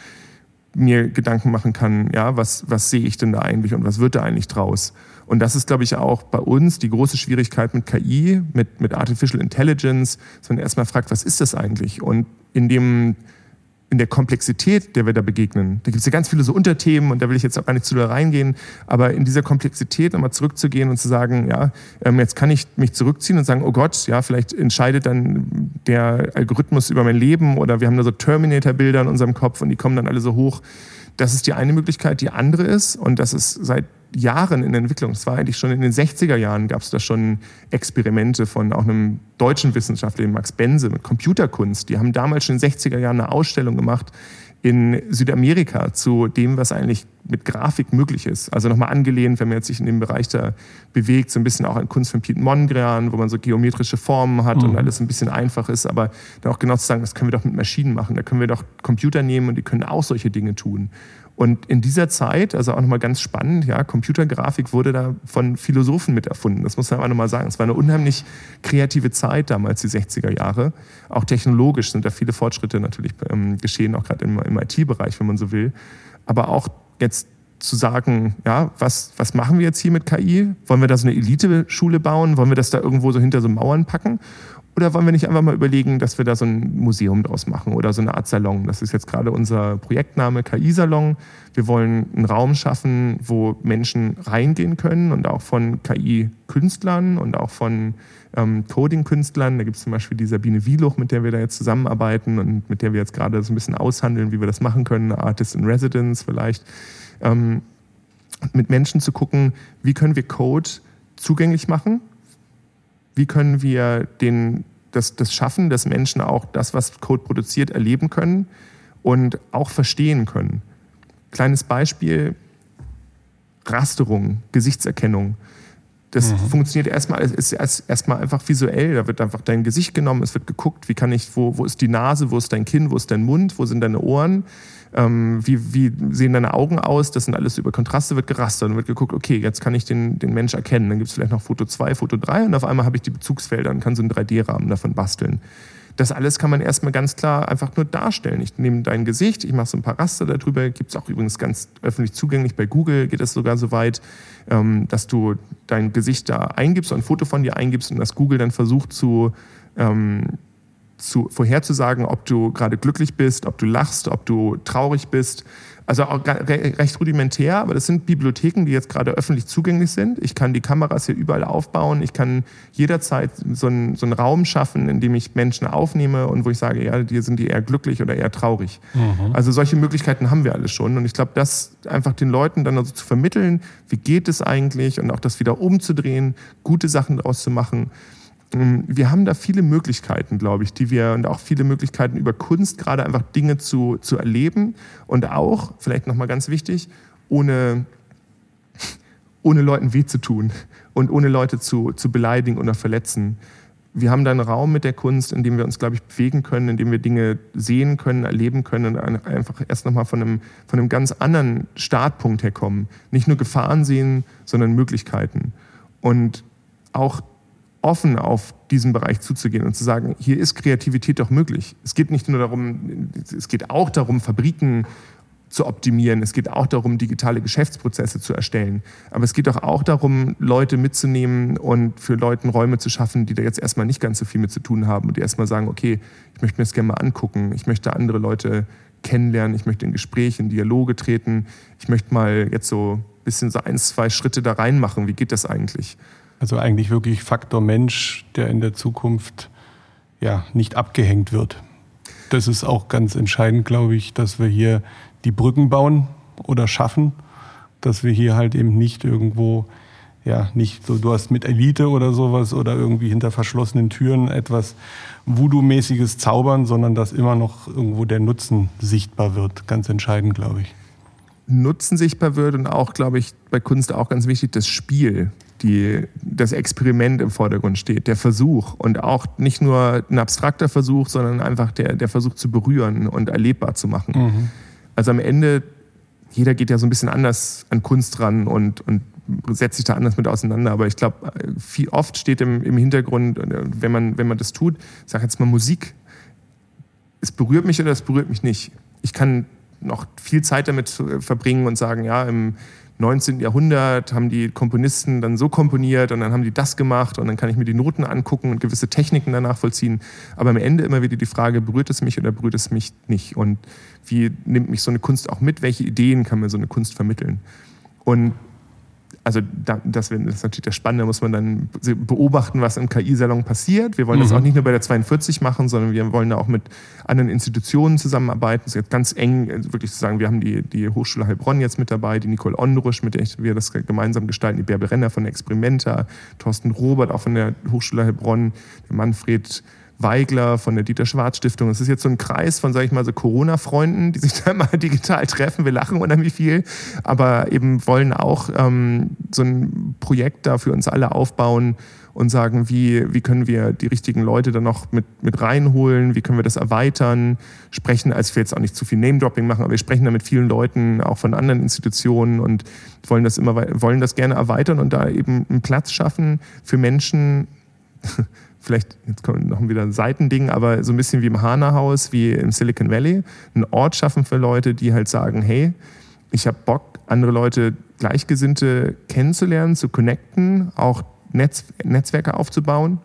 mir Gedanken machen kann, ja, was, was sehe ich denn da eigentlich und was wird da eigentlich draus? Und das ist, glaube ich, auch bei uns die große Schwierigkeit mit KI, mit, mit Artificial Intelligence, sondern erstmal fragt, was ist das eigentlich? Und in dem in der Komplexität, der wir da begegnen, da gibt es ja ganz viele so Unterthemen und da will ich jetzt auch gar nicht zu da reingehen, aber in dieser Komplexität nochmal zurückzugehen und zu sagen, ja, ähm, jetzt kann ich mich zurückziehen und sagen, oh Gott, ja, vielleicht entscheidet dann der Algorithmus über mein Leben oder wir haben da so Terminator-Bilder in unserem Kopf und die kommen dann alle so hoch. Das ist die eine Möglichkeit. Die andere ist, und das ist seit Jahren in der Entwicklung. Es war eigentlich schon in den 60er Jahren gab es da schon Experimente von auch einem deutschen Wissenschaftler, Max Bense, mit Computerkunst. Die haben damals schon in den 60er Jahren eine Ausstellung gemacht in Südamerika zu dem, was eigentlich mit Grafik möglich ist. Also nochmal angelehnt, wenn man jetzt sich in dem Bereich da bewegt, so ein bisschen auch an Kunst von Piet Mondrian, wo man so geometrische Formen hat mhm. und alles ein bisschen einfach ist, aber dann auch genau zu sagen, das können wir doch mit Maschinen machen, da können wir doch Computer nehmen und die können auch solche Dinge tun. Und in dieser Zeit, also auch nochmal ganz spannend, ja, Computergrafik wurde da von Philosophen mit erfunden. Das muss man auch nochmal sagen. Es war eine unheimlich kreative Zeit damals, die 60er Jahre. Auch technologisch sind da viele Fortschritte natürlich ähm, geschehen, auch gerade im, im IT-Bereich, wenn man so will. Aber auch jetzt zu sagen, ja, was, was machen wir jetzt hier mit KI? Wollen wir da so eine Elite-Schule bauen? Wollen wir das da irgendwo so hinter so Mauern packen? Oder wollen wir nicht einfach mal überlegen, dass wir da so ein Museum draus machen oder so eine Art Salon? Das ist jetzt gerade unser Projektname KI-Salon. Wir wollen einen Raum schaffen, wo Menschen reingehen können und auch von KI-Künstlern und auch von ähm, Coding-Künstlern. Da gibt es zum Beispiel die Sabine Wieluch, mit der wir da jetzt zusammenarbeiten und mit der wir jetzt gerade so ein bisschen aushandeln, wie wir das machen können. Artist in Residence vielleicht. Ähm, mit Menschen zu gucken, wie können wir Code zugänglich machen wie können wir den, das, das schaffen, dass Menschen auch das, was Code produziert, erleben können und auch verstehen können. Kleines Beispiel, Rasterung, Gesichtserkennung. Das mhm. funktioniert erstmal, ist erstmal einfach visuell. Da wird einfach dein Gesicht genommen, es wird geguckt, wie kann ich, wo, wo ist die Nase, wo ist dein Kinn, wo ist dein Mund, wo sind deine Ohren ähm, wie, wie, sehen deine Augen aus, das sind alles über Kontraste, wird gerastert und wird geguckt, okay, jetzt kann ich den, den Mensch erkennen. Dann gibt es vielleicht noch Foto 2, Foto 3 und auf einmal habe ich die Bezugsfelder und kann so einen 3D-Rahmen davon basteln. Das alles kann man erstmal ganz klar einfach nur darstellen. Ich nehme dein Gesicht, ich mache so ein paar Raster darüber. Gibt es auch übrigens ganz öffentlich zugänglich. Bei Google geht es sogar so weit, ähm, dass du dein Gesicht da eingibst, ein Foto von dir eingibst und das Google dann versucht zu ähm, zu, vorherzusagen, ob du gerade glücklich bist, ob du lachst, ob du traurig bist. Also auch recht rudimentär, aber das sind Bibliotheken, die jetzt gerade öffentlich zugänglich sind. Ich kann die Kameras hier überall aufbauen. Ich kann jederzeit so einen, so einen Raum schaffen, in dem ich Menschen aufnehme und wo ich sage, ja, die sind die eher glücklich oder eher traurig. Mhm. Also solche Möglichkeiten haben wir alle schon. Und ich glaube, das einfach den Leuten dann also zu vermitteln, wie geht es eigentlich und auch das wieder umzudrehen, gute Sachen daraus zu machen wir haben da viele Möglichkeiten, glaube ich, die wir und auch viele Möglichkeiten über Kunst gerade einfach Dinge zu, zu erleben und auch, vielleicht nochmal ganz wichtig, ohne, ohne Leuten weh zu tun und ohne Leute zu, zu beleidigen oder verletzen. Wir haben da einen Raum mit der Kunst, in dem wir uns, glaube ich, bewegen können, in dem wir Dinge sehen können, erleben können und einfach erst nochmal von einem, von einem ganz anderen Startpunkt herkommen. Nicht nur Gefahren sehen, sondern Möglichkeiten. Und auch offen auf diesen Bereich zuzugehen und zu sagen, hier ist Kreativität doch möglich. Es geht nicht nur darum, es geht auch darum, Fabriken zu optimieren. Es geht auch darum, digitale Geschäftsprozesse zu erstellen. Aber es geht doch auch darum, Leute mitzunehmen und für Leuten Räume zu schaffen, die da jetzt erstmal nicht ganz so viel mit zu tun haben und die erstmal sagen, okay, ich möchte mir das gerne mal angucken, ich möchte andere Leute kennenlernen, ich möchte in Gespräche, in Dialoge treten, ich möchte mal jetzt so ein bisschen so ein, zwei Schritte da reinmachen. Wie geht das eigentlich? Also eigentlich wirklich Faktor Mensch, der in der Zukunft ja nicht abgehängt wird. Das ist auch ganz entscheidend, glaube ich, dass wir hier die Brücken bauen oder schaffen, dass wir hier halt eben nicht irgendwo, ja, nicht so, du hast mit Elite oder sowas oder irgendwie hinter verschlossenen Türen etwas Voodoo-mäßiges zaubern, sondern dass immer noch irgendwo der Nutzen sichtbar wird. Ganz entscheidend, glaube ich. Nutzen sichtbar wird und auch, glaube ich, bei Kunst auch ganz wichtig, das Spiel, die, das Experiment im Vordergrund steht, der Versuch und auch nicht nur ein abstrakter Versuch, sondern einfach der, der Versuch zu berühren und erlebbar zu machen. Mhm. Also am Ende, jeder geht ja so ein bisschen anders an Kunst ran und, und setzt sich da anders mit auseinander. Aber ich glaube, viel oft steht im, im Hintergrund, wenn man, wenn man das tut, sag jetzt mal Musik, es berührt mich oder es berührt mich nicht. Ich kann noch viel Zeit damit verbringen und sagen, ja, im 19. Jahrhundert haben die Komponisten dann so komponiert und dann haben die das gemacht und dann kann ich mir die Noten angucken und gewisse Techniken danach vollziehen. Aber am Ende immer wieder die Frage, berührt es mich oder berührt es mich nicht? Und wie nimmt mich so eine Kunst auch mit? Welche Ideen kann mir so eine Kunst vermitteln? Und also das, ist natürlich das Spannende, muss man dann beobachten, was im KI-Salon passiert. Wir wollen mhm. das auch nicht nur bei der 42 machen, sondern wir wollen da auch mit anderen Institutionen zusammenarbeiten. Das ist jetzt ganz eng, also wirklich zu sagen, wir haben die, die Hochschule Heilbronn jetzt mit dabei, die Nicole Ondrusch, mit der wir das gemeinsam gestalten, die Bärbe Renner von der Experimenta, Thorsten Robert auch von der Hochschule Heilbronn, der Manfred Weigler von der Dieter Schwarz Stiftung. Es ist jetzt so ein Kreis von, sage ich mal, so Corona-Freunden, die sich da mal digital treffen. Wir lachen unheimlich viel, aber eben wollen auch ähm, so ein Projekt da für uns alle aufbauen und sagen, wie, wie können wir die richtigen Leute dann noch mit, mit reinholen, wie können wir das erweitern, sprechen, als wir jetzt auch nicht zu viel Name-Dropping machen, aber wir sprechen da mit vielen Leuten, auch von anderen Institutionen und wollen das immer wollen das gerne erweitern und da eben einen Platz schaffen für Menschen, vielleicht, jetzt kommt noch wieder ein Seitending, aber so ein bisschen wie im Hana-Haus, wie im Silicon Valley, einen Ort schaffen für Leute, die halt sagen, hey, ich habe Bock, andere Leute, Gleichgesinnte kennenzulernen, zu connecten, auch Netz, Netzwerke aufzubauen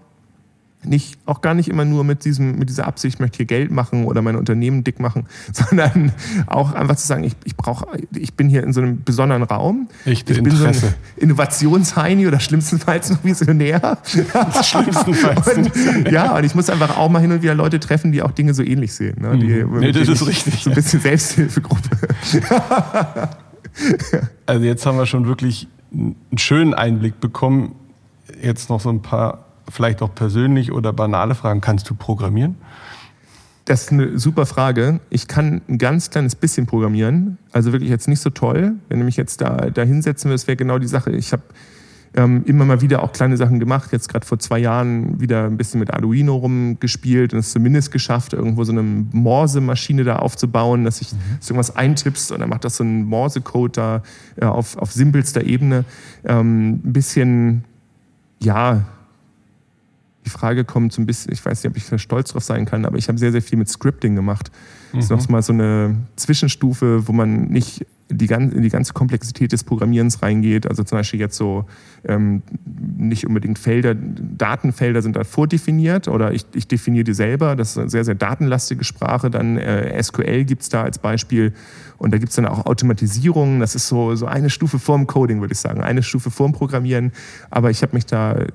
nicht, auch gar nicht immer nur mit, diesem, mit dieser Absicht, ich möchte hier Geld machen oder mein Unternehmen dick machen, sondern auch einfach zu sagen, ich, ich, brauch, ich bin hier in so einem besonderen Raum. Echte ich bin Interesse. so ein Innovationsheini oder schlimmstenfalls noch Visionär. schlimmstenfalls. und, ja, und ich muss einfach auch mal hin und wieder Leute treffen, die auch Dinge so ähnlich sehen. Ne? Die, mhm. nee, das ist richtig. So ein bisschen Selbsthilfegruppe. also jetzt haben wir schon wirklich einen schönen Einblick bekommen. Jetzt noch so ein paar vielleicht auch persönlich oder banale Fragen. Kannst du programmieren? Das ist eine super Frage. Ich kann ein ganz kleines bisschen programmieren. Also wirklich jetzt nicht so toll. Wenn du mich jetzt da, da hinsetzen würdest, wäre genau die Sache. Ich habe ähm, immer mal wieder auch kleine Sachen gemacht. Jetzt gerade vor zwei Jahren wieder ein bisschen mit Arduino rumgespielt und es zumindest geschafft, irgendwo so eine Morse-Maschine da aufzubauen, dass ich mhm. irgendwas eintippst und dann macht das so ein Morse-Code da äh, auf, auf simpelster Ebene. Ähm, ein bisschen, ja, die Frage kommt so ein bisschen, ich weiß nicht, ob ich stolz drauf sein kann, aber ich habe sehr, sehr viel mit Scripting gemacht. Mhm. Das ist nochmal so eine Zwischenstufe, wo man nicht die, in die ganze Komplexität des Programmierens reingeht. Also zum Beispiel jetzt so ähm, nicht unbedingt Felder, Datenfelder sind da vordefiniert oder ich, ich definiere die selber. Das ist eine sehr, sehr datenlastige Sprache. Dann äh, SQL gibt es da als Beispiel. Und da gibt es dann auch Automatisierungen. Das ist so, so eine Stufe vorm Coding, würde ich sagen. Eine Stufe vorm Programmieren. Aber ich habe mich da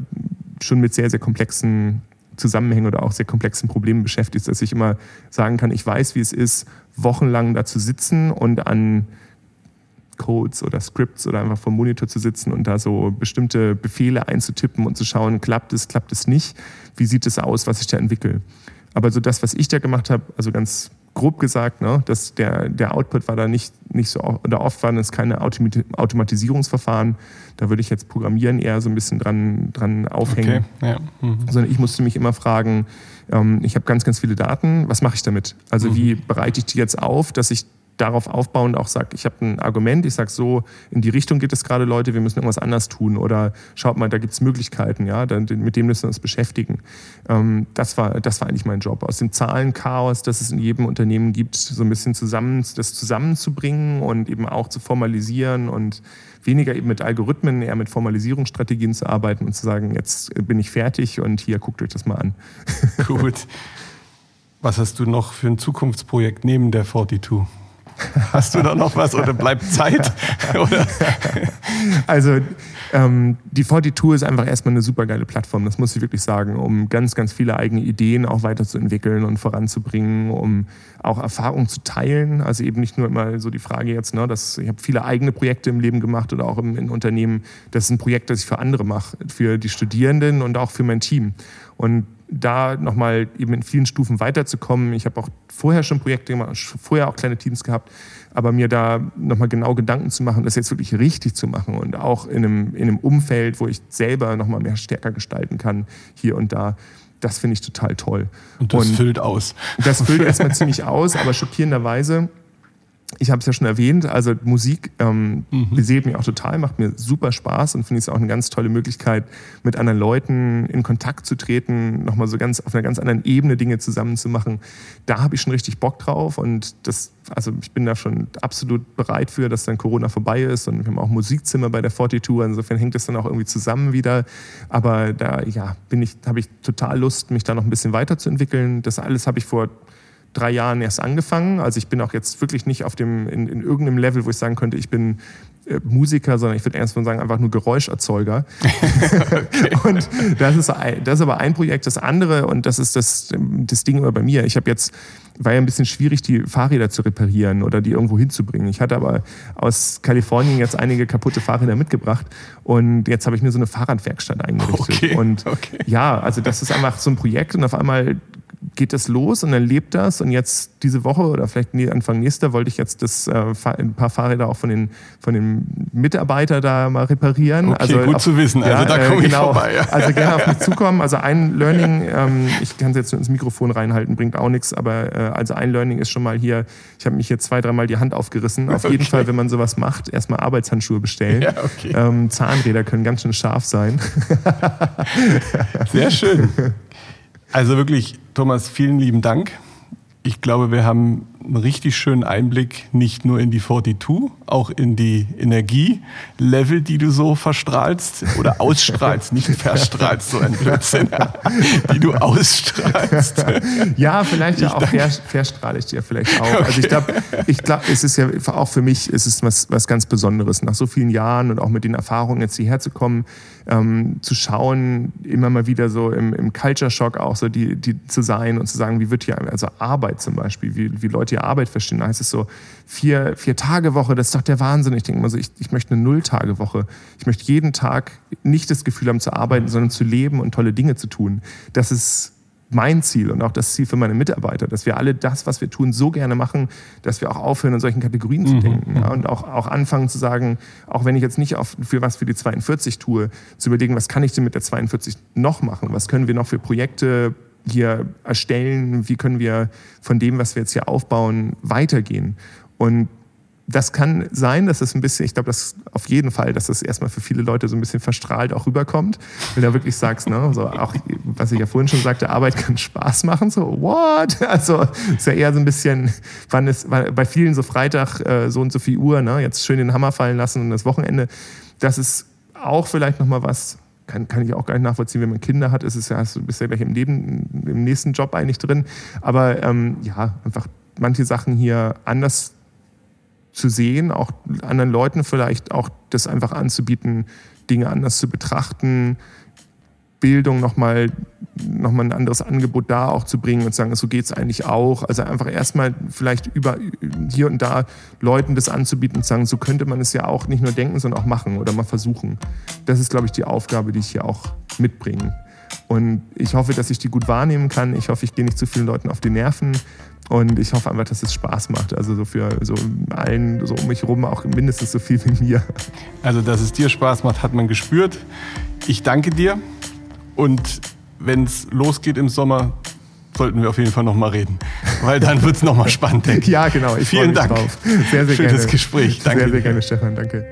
schon mit sehr, sehr komplexen Zusammenhängen oder auch sehr komplexen Problemen beschäftigt, dass ich immer sagen kann, ich weiß, wie es ist, wochenlang da zu sitzen und an Codes oder Scripts oder einfach vom Monitor zu sitzen und da so bestimmte Befehle einzutippen und zu schauen, klappt es, klappt es nicht, wie sieht es aus, was ich da entwickle. Aber so das, was ich da gemacht habe, also ganz grob gesagt, ne, dass der, der Output war da nicht, nicht so, oder oft waren es keine Automatisierungsverfahren. Da würde ich jetzt Programmieren eher so ein bisschen dran, dran aufhängen. Okay, ja. mhm. Sondern ich musste mich immer fragen, ähm, ich habe ganz, ganz viele Daten, was mache ich damit? Also mhm. wie bereite ich die jetzt auf, dass ich darauf aufbauend auch sage, ich habe ein Argument, ich sage so, in die Richtung geht es gerade, Leute, wir müssen irgendwas anders tun oder schaut mal, da gibt es Möglichkeiten, ja, dann, mit dem müssen wir uns beschäftigen. Ähm, das, war, das war eigentlich mein Job. Aus dem Zahlenchaos, das es in jedem Unternehmen gibt, so ein bisschen zusammen, das zusammenzubringen und eben auch zu formalisieren und weniger eben mit Algorithmen, eher mit Formalisierungsstrategien zu arbeiten und zu sagen, jetzt bin ich fertig und hier guckt euch das mal an. Gut. Was hast du noch für ein Zukunftsprojekt neben der 42? Hast du da noch was oder bleibt Zeit? also ähm, die 42 ist einfach erstmal eine super geile Plattform, das muss ich wirklich sagen, um ganz, ganz viele eigene Ideen auch weiterzuentwickeln und voranzubringen, um auch Erfahrungen zu teilen. Also eben nicht nur immer so die Frage jetzt, ne, dass ich habe viele eigene Projekte im Leben gemacht oder auch im, in Unternehmen. Das ist ein Projekt, das ich für andere mache, für die Studierenden und auch für mein Team. Und da nochmal eben in vielen Stufen weiterzukommen. Ich habe auch vorher schon Projekte gemacht, vorher auch kleine Teams gehabt, aber mir da nochmal genau Gedanken zu machen, das jetzt wirklich richtig zu machen und auch in einem, in einem Umfeld, wo ich selber nochmal mehr stärker gestalten kann, hier und da. Das finde ich total toll. Und das und füllt aus. Das füllt erstmal ziemlich aus, aber schockierenderweise ich habe es ja schon erwähnt, also Musik ähm, mhm. beseelt mich auch total, macht mir super Spaß und finde ich es auch eine ganz tolle Möglichkeit, mit anderen Leuten in Kontakt zu treten, nochmal so ganz auf einer ganz anderen Ebene Dinge zusammenzumachen. Da habe ich schon richtig Bock drauf und das, also ich bin da schon absolut bereit für, dass dann Corona vorbei ist und wir haben auch Musikzimmer bei der 42, insofern hängt es dann auch irgendwie zusammen wieder. Aber da, ja, bin ich, habe ich total Lust, mich da noch ein bisschen weiterzuentwickeln. Das alles habe ich vor drei Jahren erst angefangen. Also ich bin auch jetzt wirklich nicht auf dem, in, in irgendeinem Level, wo ich sagen könnte, ich bin äh, Musiker, sondern ich würde erst mal sagen, einfach nur Geräuscherzeuger. Und das ist, das ist aber ein Projekt. Das andere, und das ist das, das Ding immer bei mir, ich habe jetzt, war ja ein bisschen schwierig, die Fahrräder zu reparieren oder die irgendwo hinzubringen. Ich hatte aber aus Kalifornien jetzt einige kaputte Fahrräder mitgebracht und jetzt habe ich mir so eine Fahrradwerkstatt eingerichtet. Okay. Und okay. ja, also das ist einfach so ein Projekt und auf einmal geht das los und dann lebt das. Und jetzt diese Woche oder vielleicht Anfang nächster wollte ich jetzt das, äh, ein paar Fahrräder auch von den, von den Mitarbeitern da mal reparieren. Okay, also gut auf, zu wissen. Also ja, da komme äh, genau, ich vorbei. Ja. Also gerne auf mich zukommen. Also ein Learning, ähm, ich kann es jetzt ins Mikrofon reinhalten, bringt auch nichts, aber äh, also ein Learning ist schon mal hier, ich habe mich hier zwei, dreimal die Hand aufgerissen. Auf okay. jeden Fall, wenn man sowas macht, erstmal Arbeitshandschuhe bestellen. Ja, okay. ähm, Zahnräder können ganz schön scharf sein. Sehr schön. Also wirklich, Thomas, vielen lieben Dank. Ich glaube, wir haben einen richtig schönen Einblick nicht nur in die 42, auch in die Energielevel, die du so verstrahlst oder ausstrahlst, nicht verstrahlst, so ein Blödsinn, die du ausstrahlst. Ja, vielleicht ja auch verstrahle ich dir vielleicht auch. Okay. Also ich glaube, ich glaube, es ist ja auch für mich, es ist was, was ganz Besonderes, nach so vielen Jahren und auch mit den Erfahrungen jetzt hierher zu kommen, ähm, zu schauen, immer mal wieder so im, im Culture Shock auch so die, die zu sein und zu sagen, wie wird hier, also Arbeit zum Beispiel, wie, wie Leute hier Arbeit verstehen. Da heißt es so, vier, vier Tage Woche, das ist doch der Wahnsinn. Ich denke immer so, ich, ich möchte eine Null-Tage-Woche. Ich möchte jeden Tag nicht das Gefühl haben zu arbeiten, sondern zu leben und tolle Dinge zu tun. Das ist mein Ziel und auch das Ziel für meine Mitarbeiter, dass wir alle das, was wir tun, so gerne machen, dass wir auch aufhören, in solchen Kategorien zu mhm. denken. Ja, und auch, auch anfangen zu sagen, auch wenn ich jetzt nicht auf, für was für die 42 tue, zu überlegen, was kann ich denn mit der 42 noch machen? Was können wir noch für Projekte hier erstellen? Wie können wir von dem, was wir jetzt hier aufbauen, weitergehen? Und das kann sein, dass es ein bisschen, ich glaube, das auf jeden Fall, dass das erstmal für viele Leute so ein bisschen verstrahlt auch rüberkommt, wenn du wirklich sagst, ne, so auch, was ich ja vorhin schon sagte, Arbeit kann Spaß machen, so, what? Also, ist ja eher so ein bisschen, wann ist, bei vielen so Freitag äh, so und so viel Uhr, ne, jetzt schön den Hammer fallen lassen und das Wochenende, das ist auch vielleicht nochmal was, kann, kann ich auch gar nicht nachvollziehen, wenn man Kinder hat, ist es ja, du bist ja gleich im Leben, im nächsten Job eigentlich drin, aber ähm, ja, einfach manche Sachen hier anders zu sehen, auch anderen Leuten vielleicht auch das einfach anzubieten, Dinge anders zu betrachten, Bildung nochmal noch mal ein anderes Angebot da auch zu bringen und zu sagen, so geht es eigentlich auch. Also einfach erstmal vielleicht über hier und da Leuten das anzubieten und zu sagen, so könnte man es ja auch nicht nur denken, sondern auch machen oder mal versuchen. Das ist, glaube ich, die Aufgabe, die ich hier auch mitbringe. Und ich hoffe, dass ich die gut wahrnehmen kann. Ich hoffe, ich gehe nicht zu vielen Leuten auf die Nerven. Und ich hoffe einfach, dass es Spaß macht. Also so für so allen so um mich herum auch mindestens so viel wie mir. Also, dass es dir Spaß macht, hat man gespürt. Ich danke dir. Und wenn es losgeht im Sommer, sollten wir auf jeden Fall nochmal reden. Weil dann wird es nochmal spannend, denke ich. Ja, genau. Ich Vielen Dank. Drauf. Sehr, sehr für gerne. Gespräch. Danke. Sehr, sehr gerne, Stefan. Danke.